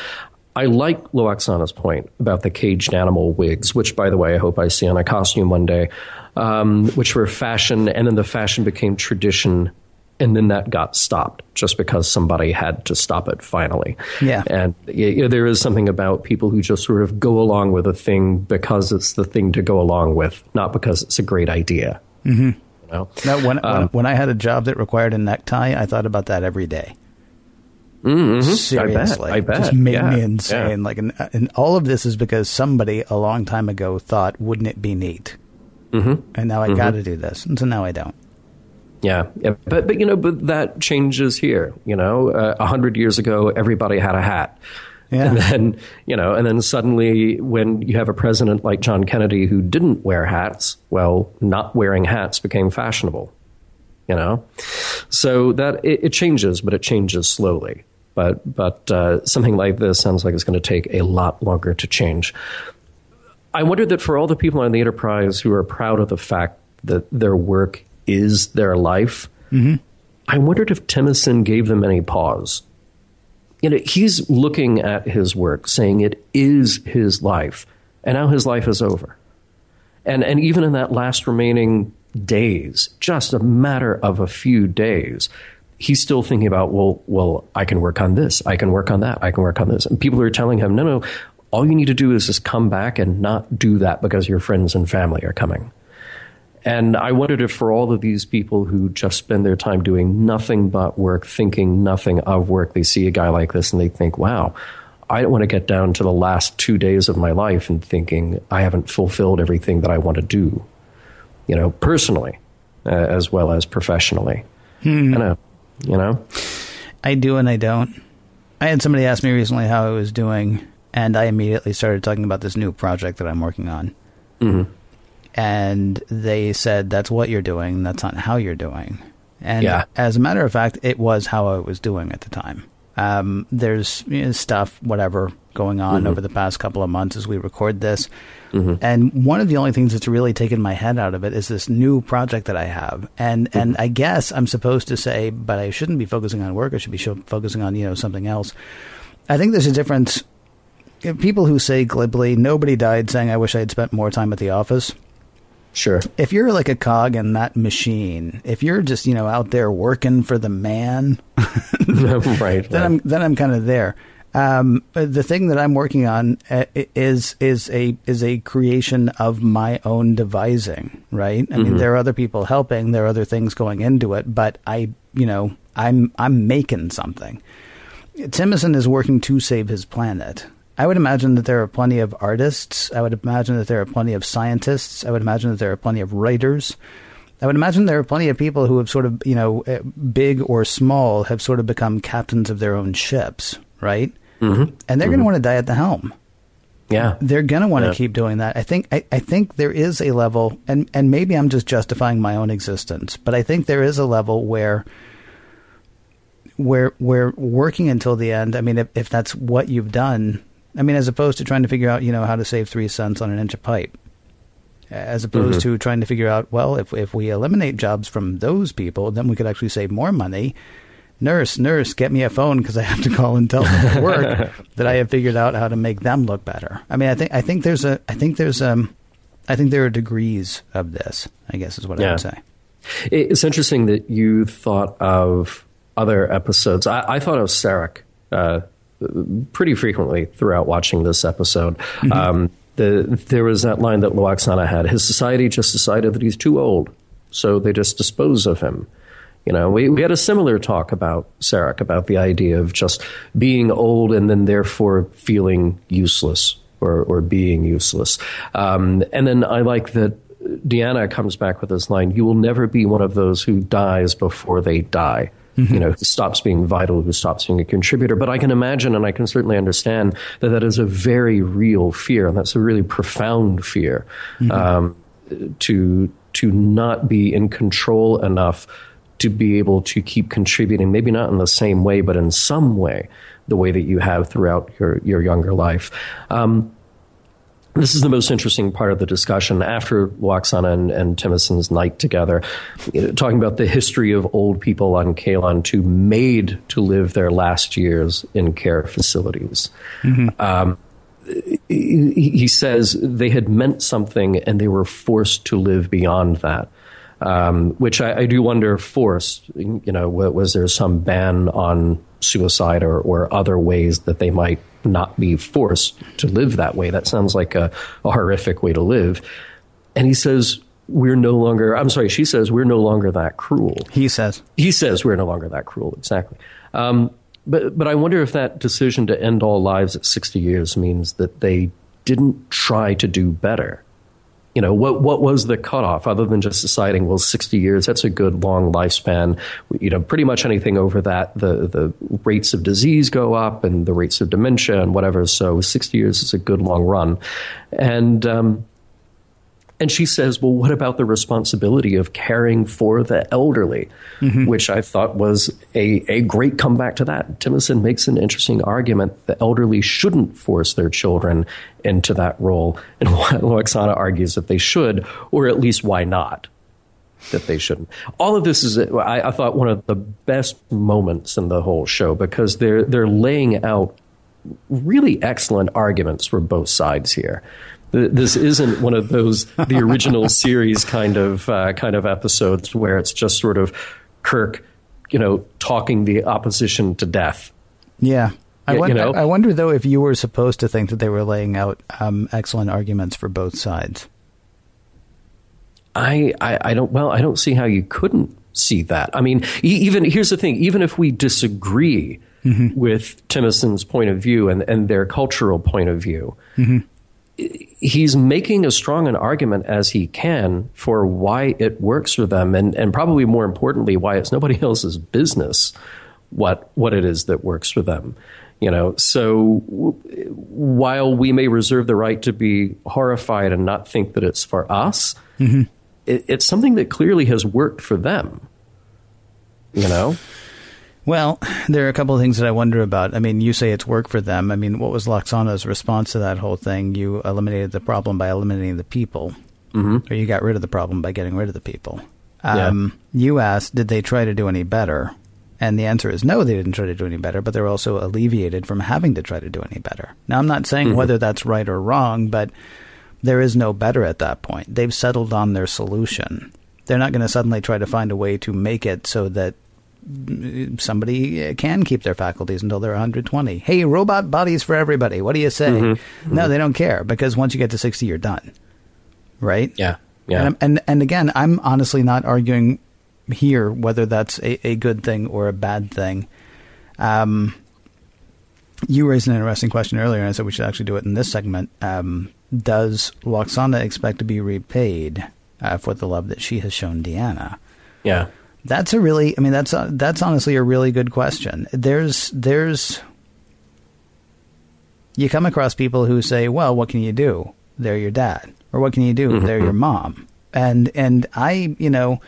I like Lwaxana's point about the caged animal wigs, which, by the way, I hope I see on a costume one day, um, which were fashion, and then the fashion became tradition, and then that got stopped just because somebody had to stop it finally. Yeah. And you know, there is something about people who just sort of go along with a thing because it's the thing to go along with, not because it's a great idea. Mm-hmm. You know? Now, when, um, when, when I had a job that required a necktie, I thought about that every day. Mm-hmm. Seriously, I bet. I bet. just made yeah. me insane. Yeah. Like, and, and, all of this is because somebody a long time ago thought, "Wouldn't it be neat?" Mm-hmm. And now I mm-hmm. got to do this, and so now I don't. Yeah, yeah, but but you know, but that changes here. You know, uh, a uh, hundred years ago, everybody had a hat. Yeah. And then, you know, and then suddenly when you have a president like John Kennedy who didn't wear hats, well, not wearing hats became fashionable, you know? So that it, it changes, but it changes slowly. But, but uh, something like this sounds like it's going to take a lot longer to change. I wonder that for all the people on the Enterprise who are proud of the fact that their work is their life, mm-hmm. I wondered if Timicin gave them any pause you know, he's looking at his work, saying it is his life, and now his life is over. And and even in that last remaining days, just a matter of a few days, he's still thinking about, well, well, I can work on this, I can work on that, I can work on this. And people are telling him, no, no, all you need to do is just come back and not do that because your friends and family are coming. And I wondered if for all of these people who just spend their time doing nothing but work, thinking nothing of work, they see a guy like this and they think, wow, I don't want to get down to the last two days of my life and thinking I haven't fulfilled everything that I want to do, you know, personally uh, as well as professionally. Hmm. I know, you know? I do and I don't. I had somebody ask me recently how I was doing, and I immediately started talking about this new project that I'm working on. Mm-hmm and they said that's what you're doing that's not how you're doing and yeah. as a matter of fact it was how i was doing at the time um, there's you know, stuff whatever going on mm-hmm. over the past couple of months as we record this mm-hmm. and one of the only things that's really taken my head out of it is this new project that i have and mm-hmm. and i guess i'm supposed to say but i shouldn't be focusing on work i should be focusing on you know something else i think there's a difference people who say glibly nobody died saying i wish i had spent more time at the office Sure. If you're like a cog in that machine, if you're just you know out there working for the man, right, right, then I'm then I'm kind of there. Um, the thing that I'm working on uh, is is a is a creation of my own devising. Right. I mm-hmm. mean, there are other people helping. There are other things going into it, but I you know I'm I'm making something. Timicin is working to save his planet. I would imagine that there are plenty of artists. I would imagine that there are plenty of scientists. I would imagine that there are plenty of writers. I would imagine there are plenty of people who have sort of, you know, eh, big or small, have sort of become captains of their own ships, right? Mm-hmm. And they're mm-hmm. going to want to die at the helm. Yeah, they're going to want yeah. to keep doing that. I think. I, I think there is a level, and and maybe I'm just justifying my own existence, but I think there is a level where where where working until the end. I mean, if, if that's what you've done, I mean, as opposed to trying to figure out, you know, how to save three cents on an inch of pipe. As opposed mm-hmm. to trying to figure out, well, if if we eliminate jobs from those people, then we could actually save more money. Nurse, nurse, get me a phone because I have to call and tell them at work that I have figured out how to make them look better. I mean, I think I think there's a I think there's um I think there are degrees of this. I guess is what yeah. I would say. It's interesting that you thought of other episodes. I, I thought of Sarek. Uh, pretty frequently throughout watching this episode. Mm-hmm. Um, the, there was that line that Lwaxana had. His society just decided that he's too old, so they just dispose of him. You know, we, we had a similar talk about Sarek, about the idea of just being old and then therefore feeling useless or, or being useless. Um, and then I like that Deanna comes back with this line, you will never be one of those who dies before they die. Mm-hmm. You know, who stops being vital, who stops being a contributor. But I can imagine and I can certainly understand that that is a very real fear, and that's a really profound fear mm-hmm. um, to to not be in control enough to be able to keep contributing, maybe not in the same way, but in some way, the way that you have throughout your, your younger life. Um, this is the most interesting part of the discussion after Lwaxana and, and Timicin's night together, you know, talking about the history of old people on Kaelon 2 made to live their last years in care facilities. Mm-hmm. Um, he, he, says they had meant something and they were forced to live beyond that. Um, which I, I, do wonder forced, you know, was there some ban on suicide or, or other ways that they might not be forced to live that way. That sounds like a, a horrific way to live. And he says, we're no longer, I'm sorry, she says, we're no longer that cruel. He says. He says we're no longer that cruel, exactly. Um, but, but I wonder if that decision to end all lives at 60 years means that they didn't try to do better you know what what was the cutoff other than just deciding well 60 years that's a good long lifespan. You know pretty much anything over that the the rates of disease go up and the rates of dementia and whatever. So 60 years is a good long run. And um, and she says, Well, what about the responsibility of caring for the elderly? Mm-hmm. Which I thought was a, a great comeback to that. Timicin makes an interesting argument. The elderly shouldn't force their children into that role. And Lwaxana argues that they should, or at least why not? That they shouldn't. All of this is, I, I thought, one of the best moments in the whole show because they're they're laying out really excellent arguments for both sides here this isn't one of those the original series kind of uh, kind of episodes where it's just sort of Kirk, you know, talking the opposition to death. Yeah. I, wonder, you know? I wonder though if you were supposed to think that they were laying out um, excellent arguments for both sides. I, I, I don't well I don't see how you couldn't see that. I mean, even here's the thing: even if we disagree mm-hmm. with Timicin's point of view and, and their cultural point of view, mm-hmm he's making as strong an argument as he can for why it works for them, and, and probably more importantly, why it's nobody else's business what what it is that works for them. You know, so w- while we may reserve the right to be horrified and not think that it's for us, mm-hmm. it, it's something that clearly has worked for them. You know. Well, there are a couple of things that I wonder about. I mean, you say it's work for them. I mean, what was Lwaxana's response to that whole thing? You eliminated the problem by eliminating the people, mm-hmm. or you got rid of the problem by getting rid of the people. Um, yeah. You asked, did they try to do any better? And the answer is no, they didn't try to do any better, but they're also alleviated from having to try to do any better. Now, I'm not saying mm-hmm. whether that's right or wrong, but there is no better at that point. They've settled on their solution. They're not going to suddenly try to find a way to make it so that somebody can keep their faculties until they're 120. Hey, robot bodies for everybody. What do you say? Mm-hmm. No, they don't care because once you get to 60, you're done. Right? Yeah. Yeah. And, and, and again, I'm honestly not arguing here whether that's a, a good thing or a bad thing. Um, you raised an interesting question earlier, and I said we should actually do it in this segment. Um, does Lwaxana expect to be repaid uh, for the love that she has shown Deanna? Yeah. That's a really, I mean, that's a, that's honestly a really good question. There's there's you come across people who say, "Well, what can you do? They're your dad," or "What can you do? Mm-hmm. They're your mom." And and I, you know,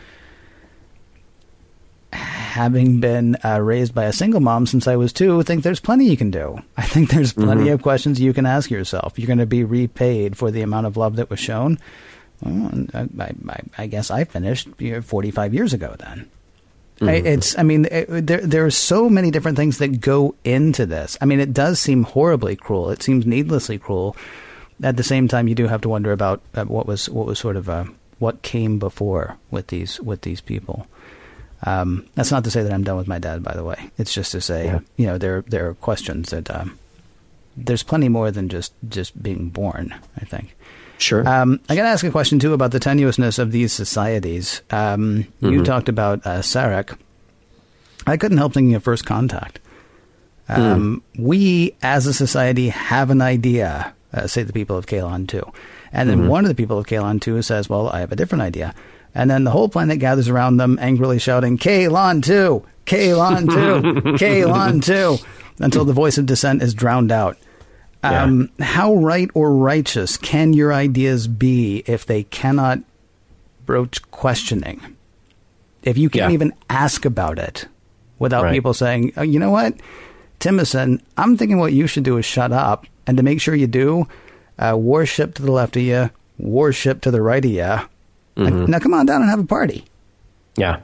having been uh, raised by a single mom since I was two, think there's plenty you can do. I think there's plenty mm-hmm. of questions you can ask yourself. You're going to be repaid for the amount of love that was shown. Well, I, I, I, guess I finished 45 years ago then. Mm-hmm. It's, I mean, it, there there are so many different things that go into this. I mean, it does seem horribly cruel. It seems needlessly cruel. At the same time, you do have to wonder about uh, what was what was sort of uh, what came before with these with these people. Um, that's not to say that I'm done with my dad, by the way. It's just to say, yeah. you know, there there are questions that um, there's plenty more than just just being born. I think. Sure. Um, I got to ask a question too about the tenuousness of these societies. Um, mm-hmm. You talked about uh, Sarek. I couldn't help thinking of First Contact. Um, mm. We, as a society, have an idea. Uh, say the people of Kaelon two, and then mm-hmm. one of the people of Kaelon two says, "Well, I have a different idea." And then the whole planet gathers around them, angrily shouting, "Kaelon two, Kaelon two, Kaelon two, until the voice of dissent is drowned out. Um, yeah. How right or righteous can your ideas be if they cannot broach questioning? If you can't yeah. even ask about it without right. people saying, oh, you know what, Timicin, I'm thinking what you should do is shut up. And to make sure you do, uh, warship to the left of you, warship to the right of you. Mm-hmm. Now come on down and have a party. Yeah.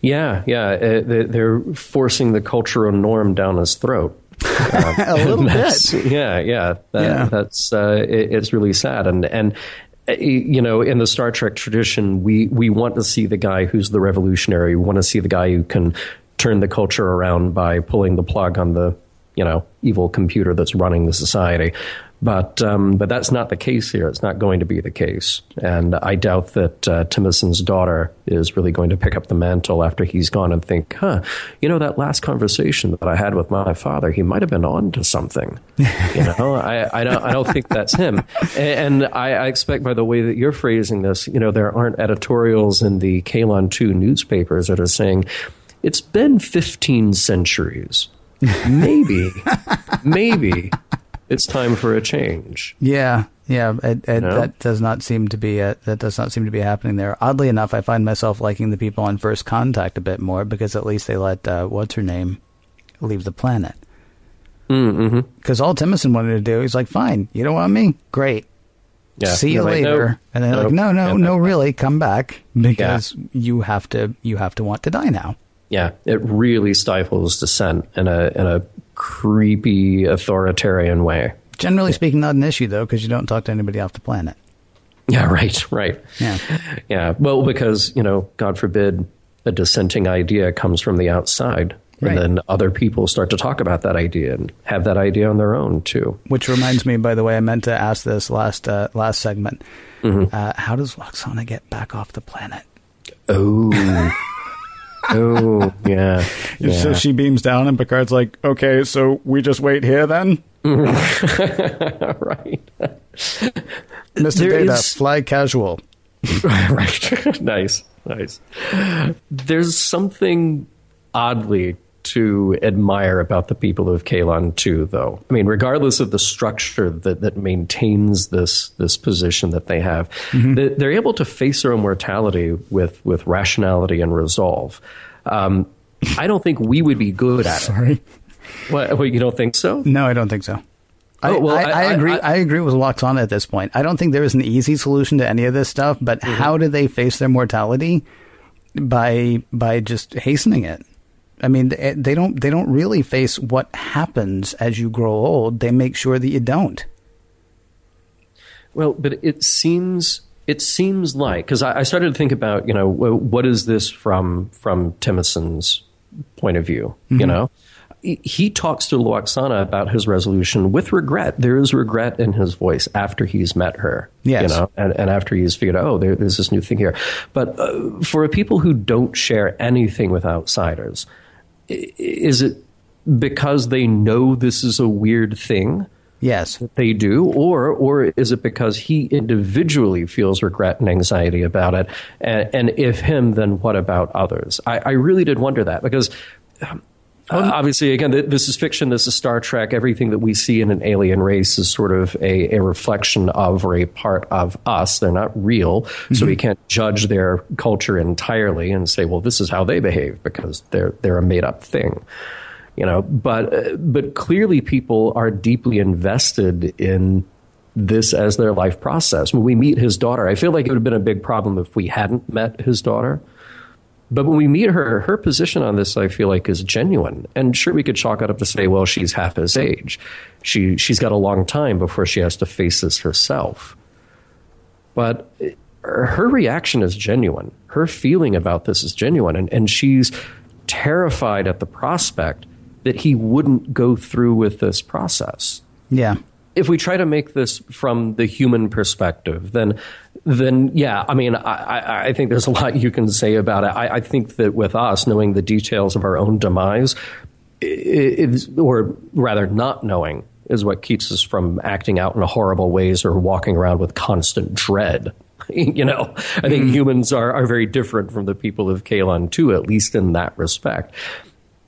Yeah, yeah. Uh, they're forcing the cultural norm down his throat. a little bit. Yeah, yeah. That, Yeah. That's uh, it, it's really sad, and and uh, you know, in the Star Trek tradition, we we want to see the guy who's the revolutionary. We want to see the guy who can turn the culture around by pulling the plug on the you know evil computer that's running the society. But um, but that's not the case here. It's not going to be the case, and I doubt that uh, Timicin's daughter is really going to pick up the mantle after he's gone and think, huh, you know, that last conversation that I had with my father, he might have been on to something. you know, I, I don't I don't think that's him, and, and I, I expect by the way that you're phrasing this, you know, there aren't editorials in the Kaelon two newspapers that are saying it's been 15 centuries, maybe, maybe it's time for a change. Yeah, yeah. It, it, No? That does not seem to be uh that does not seem to be happening there. Oddly enough, I find myself liking the people on First Contact a bit more because at least they let uh, what's her name leave the planet. Mm-hmm. Because all Timicin wanted to do, he's like, "Fine, you don't want me? Great. Yeah. See you like, later." "Nope, and they're like, "No, no, yeah, no, really, come back because you have to you have to want to die now." Yeah, it really stifles dissent in a in a creepy authoritarian way. Generally speaking, not an issue though, because you don't talk to anybody off the planet. Yeah, right, right. Yeah. Yeah. Well, because, you know, God forbid a dissenting idea comes from the outside. Right. And then other people start to talk about that idea and have that idea on their own too. Which reminds me, by the way, I meant to ask this last uh, last segment. Mm-hmm. Uh, how does Lwaxana get back off the planet? Oh. oh, yeah. yeah. So she beams down, and Picard's like, "Okay, so we just wait here then." right. Mr. There Data, is- fly casual. right. nice. Nice. There's something oddly to admire about the people of Kaelon too, though. I mean, regardless of the structure that, that maintains this this position that they have, they, they're able to face their own mortality with with rationality and resolve. Um, I don't think we would be good at it. Sorry. What, what, you don't think so? No, I don't think so. I, Oh, well, I, I- I agree. I- I, agree with Lwaxana at this point. I don't think there is an easy solution to any of this stuff. But Mm-hmm. how do they face their mortality? By by just hastening it. I mean, they, don't they don't really face what happens as you grow old. They make sure that you don't. Well, but it seems it seems like because I, I started to think about you know what is this from from Timicin's point of view? You know, he, talks to Lwaxana about his resolution with regret. There is regret in his voice after he's met her. Yes. you know, and, and after he's figured out, oh, there, there's this new thing here. But uh, for people who don't share anything with outsiders, is it because they know this is a weird thing? Yes. they do, or or is it because he individually feels regret and anxiety about it? And, and if him, then what about others? I, I really did wonder that because. Um, uh, obviously, again, th- this is fiction. This is Star Trek. Everything that we see in an alien race is sort of a, a reflection of or a part of us. They're not real, so we can't judge their culture entirely and say, "Well, this is how they behave," because they're they're a made up thing you know but uh, but clearly people are deeply invested in this as their life process when we meet his daughter i feel like it would have been a big problem if we hadn't met his daughter but when we meet her her position on this i feel like is genuine and sure we could chalk it up to say well she's half his age she she's got a long time before she has to face this herself but her reaction is genuine. Her feeling about this is genuine, and, and she's terrified at the prospect that he wouldn't go through with this process. Yeah. If we try to make this from the human perspective, then then yeah, I mean, I, I, I think there's a lot you can say about it. I, I think that with us knowing the details of our own demise, is, or rather not knowing, is what keeps us from acting out in horrible ways or walking around with constant dread. you know, I think mm-hmm. humans are, are very different from the people of Kaelon too, at least in that respect.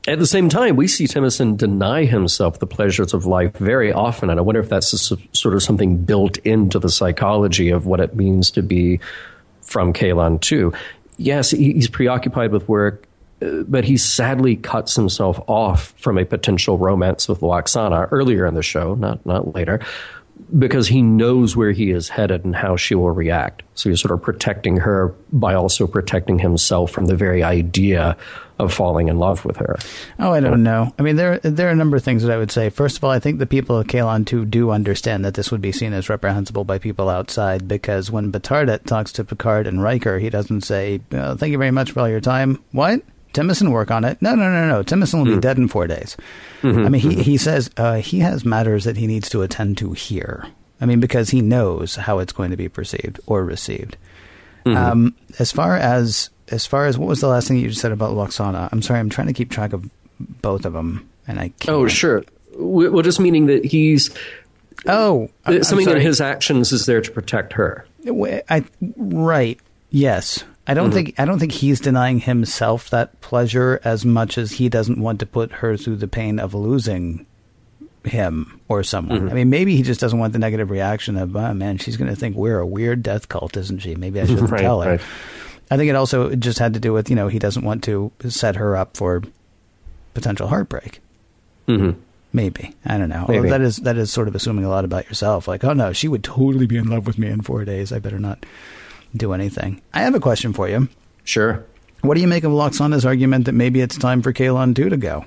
At the same time, we see Timicin deny himself the pleasures of life very often, and I wonder if that's a sort of something built into the psychology of what it means to be from Kaelon too. Yes, he's preoccupied with work, uh, but he sadly cuts himself off from a potential romance with Lwaxana earlier in the show, not not later. Because he knows where he is headed and how she will react. So he's sort of protecting her by also protecting himself from the very idea of falling in love with her. Oh, I don't know. I mean, there there are a number of things that I would say. First of all, I think the people of Kaelon 2 do understand that this would be seen as reprehensible by people outside because when B'tardat talks to Picard and Riker, he doesn't say, oh, thank you very much for all your time. What? Timicin work on it. No, no, no, no. Timicin will mm. be dead in four days. Mm-hmm, I mean, he, mm-hmm. he says uh, he has matters that he needs to attend to here. I mean, because he knows how it's going to be perceived or received. Mm-hmm. Um, as far as as far as what was the last thing you just said about Lwaxana? I'm sorry, I'm trying to keep track of both of them, and I can't. Oh, sure. Well, just meaning that he's. Oh, something in his actions is there to protect her. I, right. Yes. I don't mm-hmm. think I don't think he's denying himself that pleasure as much as he doesn't want to put her through the pain of losing him or someone. Mm-hmm. I mean, maybe he just doesn't want the negative reaction of, oh, man, she's going to think we're a weird death cult, isn't she? Maybe I shouldn't right, tell her. Right. I think it also just had to do with, you know, he doesn't want to set her up for potential heartbreak. Mm-hmm. Maybe I don't know. Maybe. That is that is sort of assuming a lot about yourself. Like, oh no, she would totally be in love with me in four days. I better not do anything. I have a question for you. Sure. What do you make of Lwaxana's argument that maybe it's time for Kaelon two to go?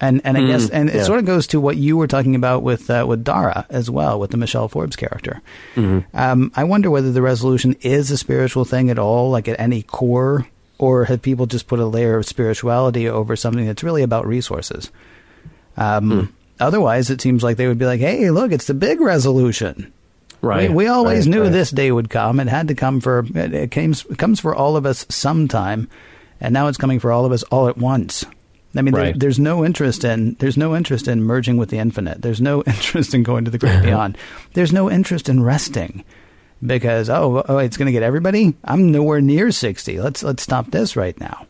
And and I mm, guess and yeah. it sort of goes to what you were talking about with uh, with Dara as well, with the Michelle Forbes character. Mm-hmm. Um, I wonder whether the resolution is a spiritual thing at all, like at any core, or have people just put a layer of spirituality over something that's really about resources? Um, mm. Otherwise, it seems like they would be like, "Hey, look, it's the big resolution." Right. We, we always right, knew right. this day would come. It had to come for it, it comes it comes for all of us sometime, and now it's coming for all of us all at once. I mean, right. there, there's no interest in there's no interest in merging with the infinite. There's no interest in going to the great beyond. There's no interest in resting because oh, oh, oh it's going to get everybody. I'm nowhere near sixty. Let's let's stop this right now.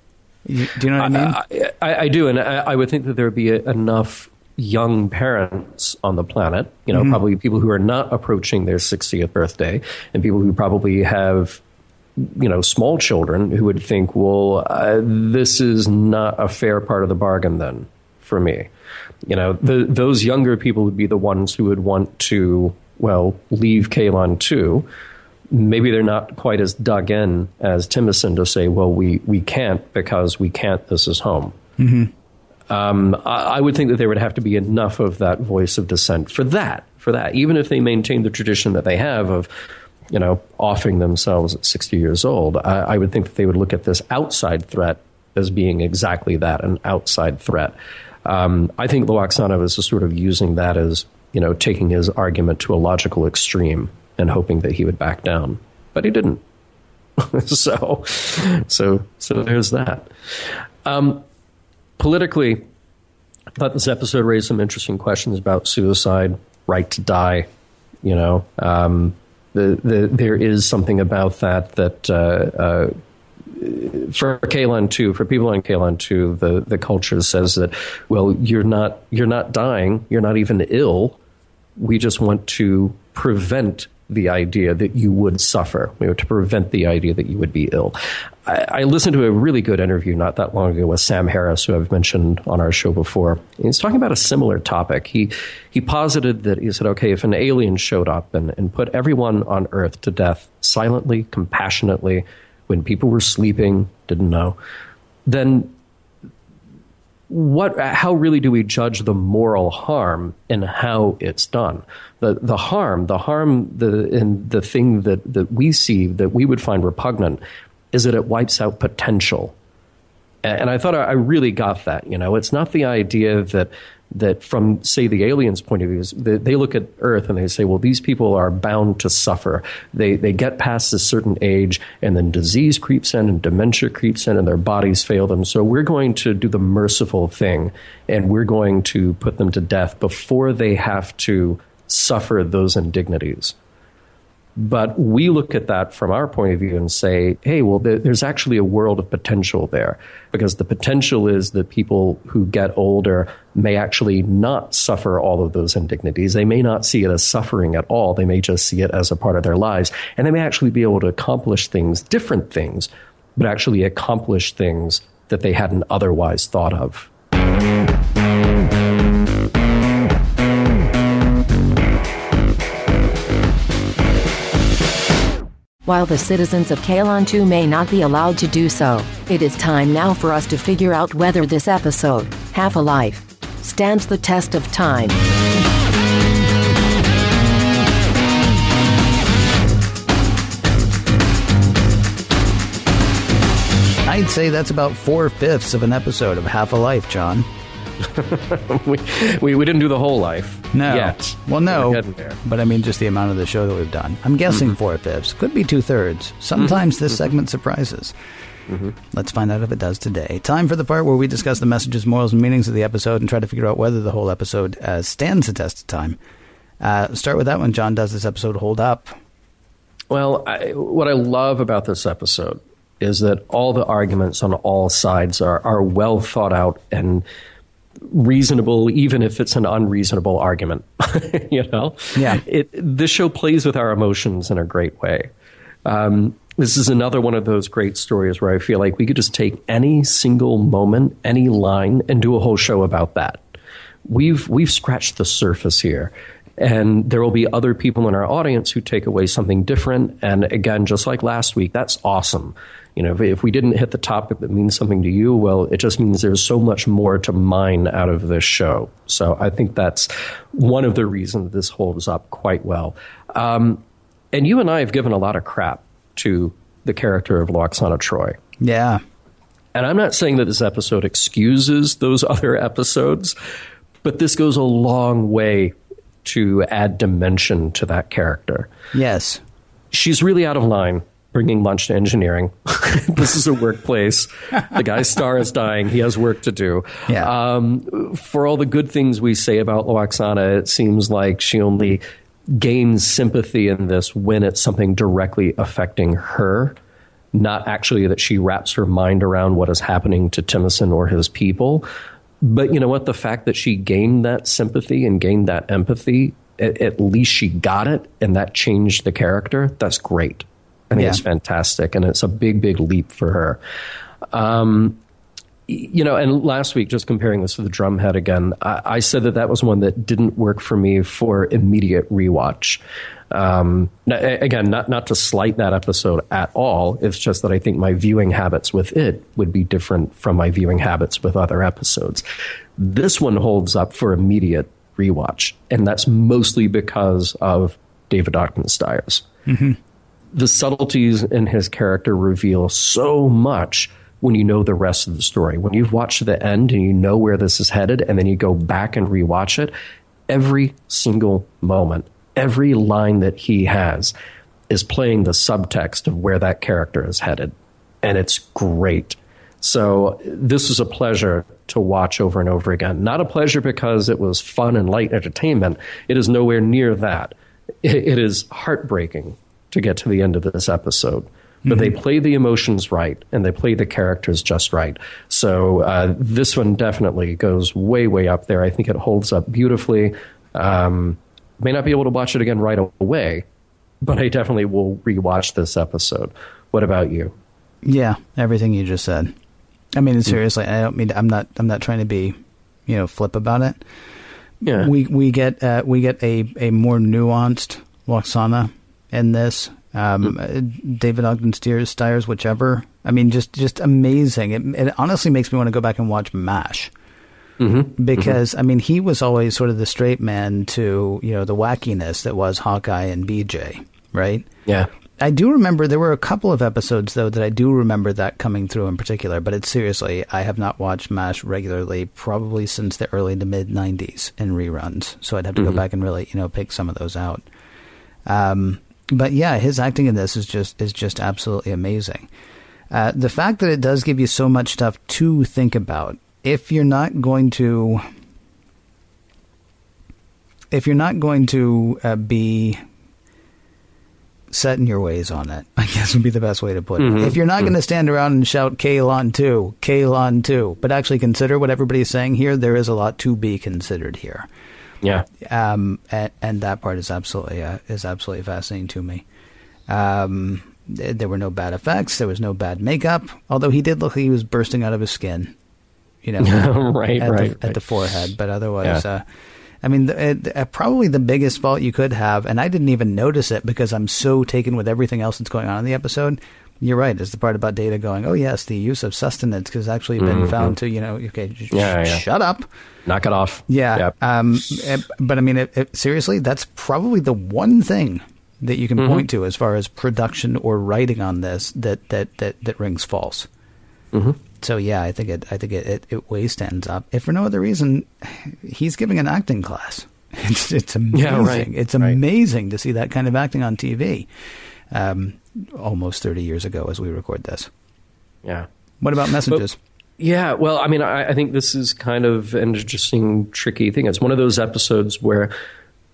You, do you know what I mean? I, I, I do, and I, I, would think that there would be a, enough young parents on the planet. You know, mm-hmm. probably people who are not approaching their 60th birthday, and people who probably have you know, small children who would think, well, uh, this is not a fair part of the bargain then for me. You know, the, those younger people would be the ones who would want to, well, leave Kaelon too. Maybe they're not quite as dug in as Timicin to say, well, we, we can't because we can't, this is home. Mm-hmm. Um, I, I, would think that there would have to be enough of that voice of dissent for that, for that, even if they maintain the tradition that they have of, you know, offing themselves at 60 years old, I, I would think that they would look at this outside threat as being exactly that, an outside threat. Um, I think was just sort of using that as, you know, taking his argument to a logical extreme and hoping that he would back down. But he didn't. so, so, so there's that. Um, politically, I thought this episode raised some interesting questions about suicide, right to die, you know, um, the, the, there is something about that that uh, uh, for Kaelon two, for people on Kaelon two, the the culture says that well, you're not you're not dying, you're not even ill. We just want to prevent the idea that you would suffer. We want to prevent the idea that you would be ill. I, I, listened to a really good interview not that long ago with Sam Harris, who I've mentioned on our show before. He's talking about a similar topic. He he posited that he said, okay, if an alien showed up and, and put everyone on Earth to death silently, compassionately, when people were sleeping, didn't know, then what how really do we judge the moral harm in how it's done the the harm the harm the in the thing that that we see that we would find repugnant is that it wipes out potential and I thought I really got that. You know, it's not the idea that that from say the aliens' point of view, is they look at Earth and they say, well, these people are bound to suffer. They they get past a certain age, and then disease creeps in, and dementia creeps in, and their bodies fail them. So we're going to do the merciful thing, and we're going to put them to death before they have to suffer those indignities. But we look at that from our point of view and say, hey, well, there's actually a world of potential there because the potential is that people who get older may actually not suffer all of those indignities. They may not see it as suffering at all. They may just see it as a part of their lives. And they may actually be able to accomplish things, different things, but actually accomplish things that they hadn't otherwise thought of. While the citizens of Kaelon 2 may not be allowed to do so, it is time now for us to figure out whether this episode, Half a Life, stands the test of time. I'd say that's about four fifths of an episode of Half a Life, John. we, we, we didn't do the whole life No. yet. Well, no. But I mean, just the amount of the show that we've done. I'm guessing Mm-hmm. four fifths. Could be two thirds. Sometimes this segment surprises. Mm-hmm. Let's find out if it does today. Time for the part where we discuss the messages, morals, and meanings of the episode and try to figure out whether the whole episode uh, stands the test of time. Uh, start with that one. John, does this episode hold up? Well, I, what I love about this episode is that all the arguments on all sides are, are well thought out and reasonable, even if it's an unreasonable argument. you know, Yeah. It this show plays with our emotions in a great way. Um, this is another one of those great stories where I feel like we could just take any single moment, any line, and do a whole show about that. We've we've scratched the surface here. And there will be other people in our audience who take away something different. And again, just like last week, that's awesome. You know, if, if we didn't hit the topic that means something to you, well, it just means there's so much more to mine out of this show. So I think that's one of the reasons this holds up quite well. Um, and you and I have given a lot of crap to the character of Lwaxana Troi. Yeah. And I'm not saying that this episode excuses those other episodes, but this goes a long way to add dimension to that character. Yes. She's really out of line bringing lunch to engineering. this is a workplace. The guy's star is dying. He has work to do. Yeah. Um, for all the good things we say about Lwaxana, it seems like she only gains sympathy in this when it's something directly affecting her, not actually that she wraps her mind around what is happening to Timicin or his people. But you know what? The fact that she gained that sympathy and gained that empathy, at, at least she got it, and that changed the character. That's great. I think Yeah. it's fantastic, and it's a big, big leap for her. Um, you know, and last week, just comparing this to the Drumhead again, I, I said that that was one that didn't work for me for immediate rewatch. Um, again, not not to slight that episode at all. It's just that I think my viewing habits with it would be different from my viewing habits with other episodes. This one holds up for immediate rewatch, and that's mostly because of David Ogden Stiers the subtleties in his character reveal so much when you know the rest of the story. When you've watched the end and you know where this is headed, and then you go back and rewatch it, every single moment, every line that he has is playing the subtext of where that character is headed. And it's great. So this was a pleasure to watch over and over again. Not a pleasure because it was fun and light entertainment. It is nowhere near that. It, it is heartbreaking to get to the end of this episode. But they play the emotions right and they play the characters just right. So uh, this one definitely goes way, way up there. I think it holds up beautifully. Um, may not be able to watch it again right away, but I definitely will rewatch this episode. What about you? Yeah, everything you just said. I mean, seriously, I don't mean. I'm not. I'm not trying to be, you know, flip about it. Yeah. We we get uh, we get a a more nuanced Lwaxana in this. Um, uh, David Ogden Stiers, Stiers, whichever. I mean, just just amazing. It, it honestly makes me want to go back and watch Mash. Because I mean, he was always sort of the straight man to you know the wackiness that was Hawkeye and BJ, right? yeah. I do remember there were a couple of episodes though that I do remember that coming through in particular, but it's seriously I have not watched MASH regularly probably since the early to mid '90s in reruns, so I'd have to go back and really you know pick some of those out. Um, but yeah, his acting in this is just is just absolutely amazing. Uh, the fact that it does give you so much stuff to think about, if you're not going to, if you're not going to uh, be set in your ways on it, I guess would be the best way to put it. If you're not going to stand around and shout Kaelon 2, Kaelon 2, but actually consider what everybody's saying here, there is a lot to be considered here. Yeah. Um, and, and that part is absolutely uh, is absolutely fascinating to me. Um, th- there were no bad effects. There was no bad makeup. Although he did look like he was bursting out of his skin, you know, right, at, right, the, right. at the forehead. But otherwise, Yeah. uh, I mean, uh, probably the biggest fault you could have, and I didn't even notice it because I'm so taken with everything else that's going on in the episode. You're right. Is the part about data going? Oh yes, the use of sustenance has actually been Mm-hmm. found to you know. Okay, sh- Yeah, yeah. shut up. Knock it off. Yeah. Yep. Um, eh, but I mean, it, it, seriously, that's probably the one thing that you can Mm-hmm. point to as far as production or writing on this that that that, that rings false. Mhm. So yeah, I think it. I think it, it, it way stands up. If for no other reason, he's giving an acting class. It's it's amazing. Yeah, right, It's right. amazing to see that kind of acting on TV. Um, almost thirty years ago, as we record this. Yeah. What about messages? Yeah, well, I mean, I, I think this is kind of an interesting, tricky thing. It's one of those episodes where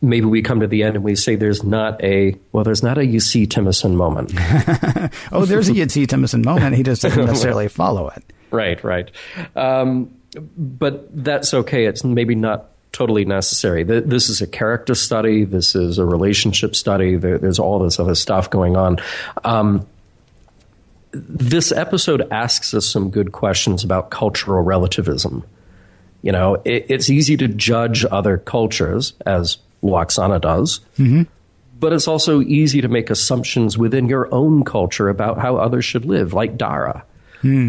maybe we come to the end and we say there's not a well, there's not a see Timicin moment. oh, there's a You'd Timicin moment. He just doesn't necessarily follow it. right, right. Um, but that's okay. It's maybe not totally necessary. Th- This is a character study. This is a relationship study. There, there's all this other stuff going on. Um, this episode asks us some good questions about cultural relativism. You know, it, it's easy to judge other cultures, as Lwaxana does, but it's also easy to make assumptions within your own culture about how others should live, like Dara.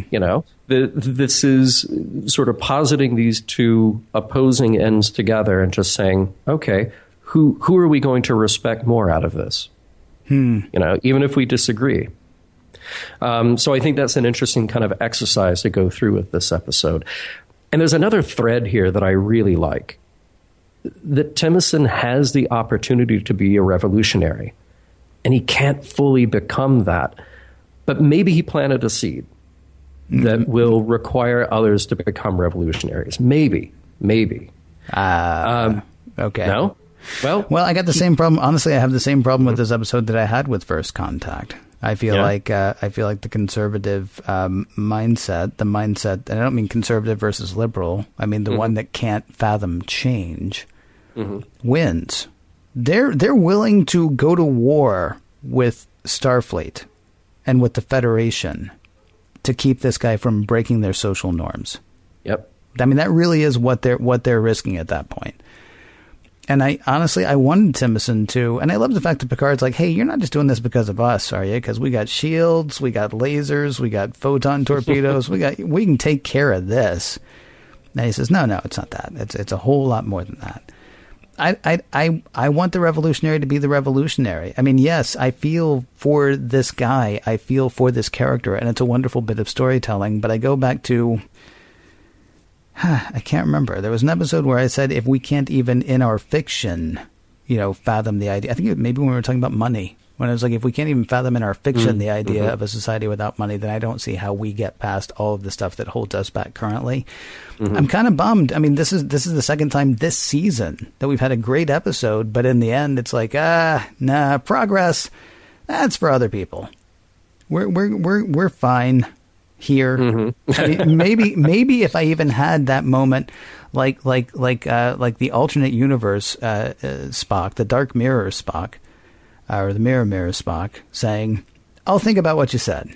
You know, the, this is sort of positing these two opposing ends together and just saying, okay, who who are we going to respect more out of this? You know, even if we disagree. Um, so I think that's an interesting kind of exercise to go through with this episode. And there's another thread here that I really like that Timicin has the opportunity to be a revolutionary, and he can't fully become that. But maybe he planted a seed that will require others to become revolutionaries. Maybe, maybe. Uh, okay. No? Well, Well, I got the same problem. Honestly, I have the same problem with this episode that I had with First Contact. I feel Yeah. like uh, I feel like the conservative um, mindset, the mindset, and I don't mean conservative versus liberal. I mean the one that can't fathom change, wins. They're they're willing to go to war with Starfleet and with the Federation to keep this guy from breaking their social norms. yep. I mean, that really is what they're what they're risking at that point. And I honestly, I wanted Timicin to, and I love the fact that Picard's like, "Hey, you're not just doing this because of us, are you? Because we got shields, we got lasers, we got photon torpedoes, we got we can take care of this." And he says, "No, no, it's not that. It's it's a whole lot more than that." I, I, I, I want the revolutionary to be the revolutionary. I mean, yes, I feel for this guy. I feel for this character, and it's a wonderful bit of storytelling. But I go back to I can't remember. There was an episode where I said if we can't even in our fiction, you know, fathom the idea. I think maybe when we were talking about money, when I was like, if we can't even fathom in our fiction the idea of a society without money, then I don't see how we get past all of the stuff that holds us back currently. I'm kind of bummed. I mean, this is this is the second time this season that we've had a great episode, but in the end, it's like, ah, nah, progress. That's for other people. We're we're we're we're fine here. I mean, maybe maybe if I even had that moment, like like like uh, like the alternate universe uh, uh, Spock, the Dark Mirror Spock, or the Mirror Mirror Spock, saying, "I'll think about what you said."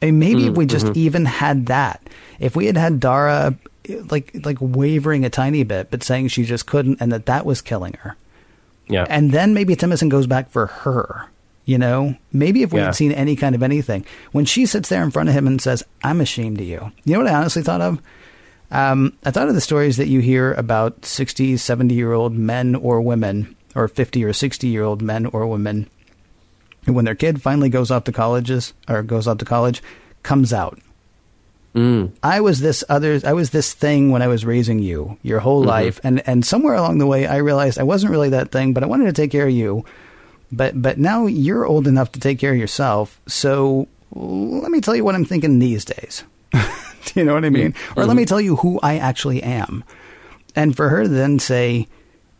I mean, maybe if we just even had that, if we had had Dara like like wavering a tiny bit, but saying she just couldn't, and that that was killing her, Yeah. and then maybe Timothy goes back for her. You know, maybe if we Yeah. had seen any kind of anything, when she sits there in front of him and says, "I'm ashamed of you," you know what I honestly thought of? Um, I thought of the stories that you hear about 60, 70 year old men or women, or 50 or 60 year old men or women, who, when their kid finally goes off to colleges or goes off to college, comes out. Mm. I was this other I was this thing when I was raising you your whole mm-hmm. life. And and somewhere along the way I realized I wasn't really that thing but I wanted to take care of you. But but now you're old enough to take care of yourself. So let me tell you what I'm thinking these days. Do you know what I mm. mean? Or let me mm-hmm. tell you who I actually am. And for her to then say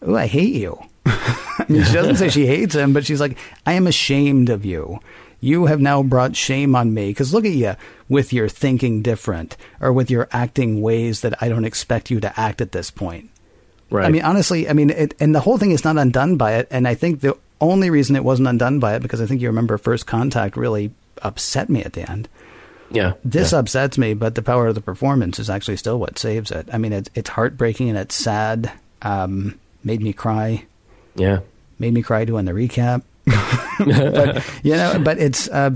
oh I hate you I mean, she doesn't say she hates him, but she's like, I am ashamed of you. You have now brought shame on me. Because look at you with your thinking different or with your acting ways that I don't expect you to act at this point. right. I mean, honestly, I mean, it, and the whole thing is not undone by it. And I think the only reason it wasn't undone by it, because I think you remember First Contact really upset me at the end. yeah. This yeah. upsets me, but the power of the performance is actually still what saves it. I mean, it's it's heartbreaking and it's sad. Um, made me cry. Yeah. Made me cry doing the recap. but you know, but it's uh,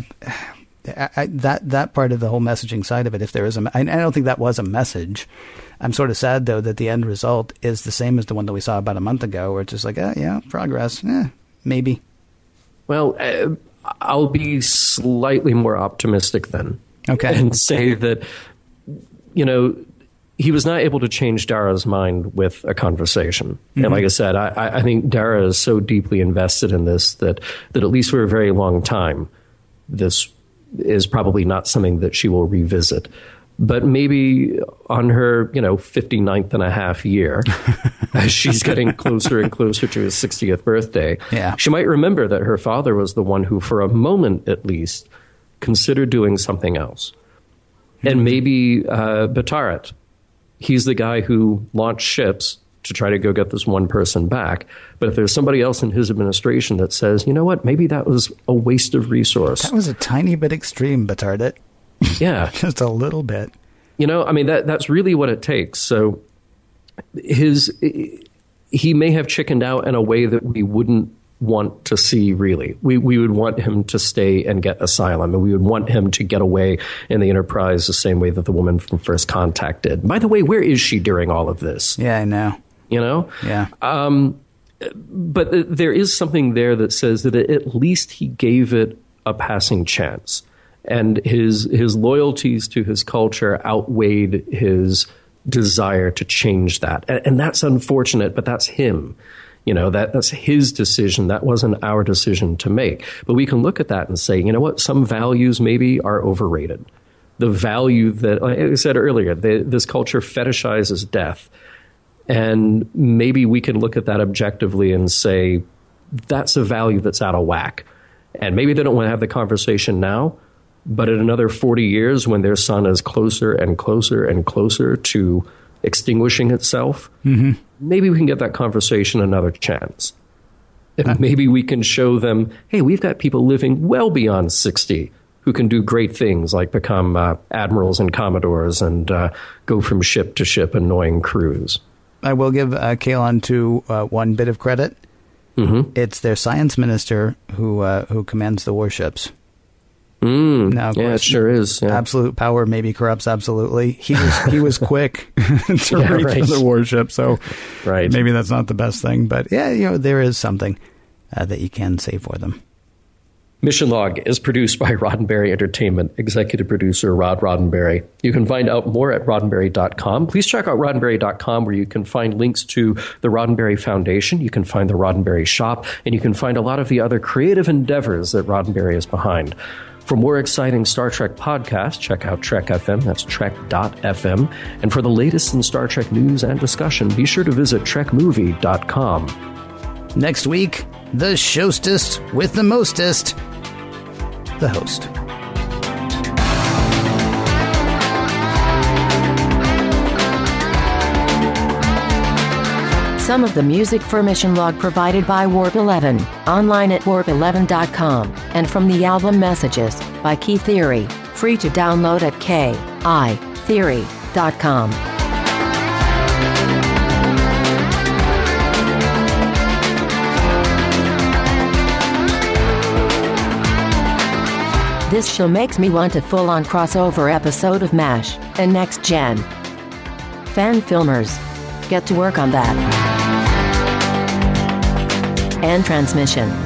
I, I, that that part of the whole messaging side of it. If there is a, I, I don't think that was a message. I'm sort of sad though that the end result is the same as the one that we saw about a month ago, where it's just like, oh, yeah, progress, eh, maybe. Well, uh, I'll be slightly more optimistic then. Okay. And say that, you know, he was not able to change Dara's mind with a conversation. Mm-hmm. And like I said, I, I think Dara is so deeply invested in this that, that at least for a very long time, this is probably not something that she will revisit. But maybe on her, you know, 59th and a half year, as she's getting closer and closer to his 60th birthday, yeah. she might remember that her father was the one who, for a moment at least, considered doing something else. Mm-hmm. And maybe uh, B'tardat, he's the guy who launched ships to try to go get this one person back. But if there's somebody else in his administration that says, you know what, maybe that was a waste of resource. That was a tiny bit extreme, B'tardat. Yeah. Just a little bit. You know, I mean, that that's really what it takes. So his he may have chickened out in a way that we wouldn't want to see really. We we would want him to stay and get asylum and we would want him to get away in the enterprise the same way that the woman from first contact did. By the way, where is she during all of this? Yeah, I know. You know? Yeah. Um but there is something there that says that at least he gave it a passing chance and his his loyalties to his culture outweighed his desire to change that and, and, that's unfortunate but that's him you know that that's his decision. That wasn't our decision to make. But we can look at that and say you know what? Some values maybe are overrated. The value that like i said earlier the, this culture fetishizes death. And maybe we can look at that objectively and say that's a value that's out of whack. And maybe they don't want to have the conversation now but in another 40 years, when their sun is closer and closer and closer to extinguishing itself, mm-hmm. maybe we can give that conversation another chance. And maybe we can show them, hey, we've got people living well beyond 60 who can do great things like become uh, admirals and commodores and uh, go from ship to ship, annoying crews. I will give uh, Kaelon 2 uh, one bit of credit. Mm-hmm. It's their science minister who uh, who commands the warships. Mm, now, yeah, course, it sure is. Yeah. Absolute power maybe corrupts absolutely. He was he was quick to yeah, read right. the warship, so right. maybe that's not the best thing. But yeah, you know there is something uh, that you can say for them. Mission Log is produced by Roddenberry Entertainment, executive producer Rod Roddenberry. You can find out more at roddenberry.com. Please check out roddenberry.com where you can find links to the Roddenberry Foundation, you can find the Roddenberry Shop, and you can find a lot of the other creative endeavors that Roddenberry is behind. For more exciting Star Trek podcasts, check out Trek FM. That's trek.fm. And for the latest in Star Trek news and discussion, be sure to visit trekmovie.com. Next week, the showstest with the mostest, the host. Some of the music for Mission Log provided by Warp 11, online at warp11.com, and from the album Messages by Kitheory, free to download at kitheory.com. This show makes me want a full on crossover episode of MASH and Next Gen. Fan filmers, get to work on that and transmission.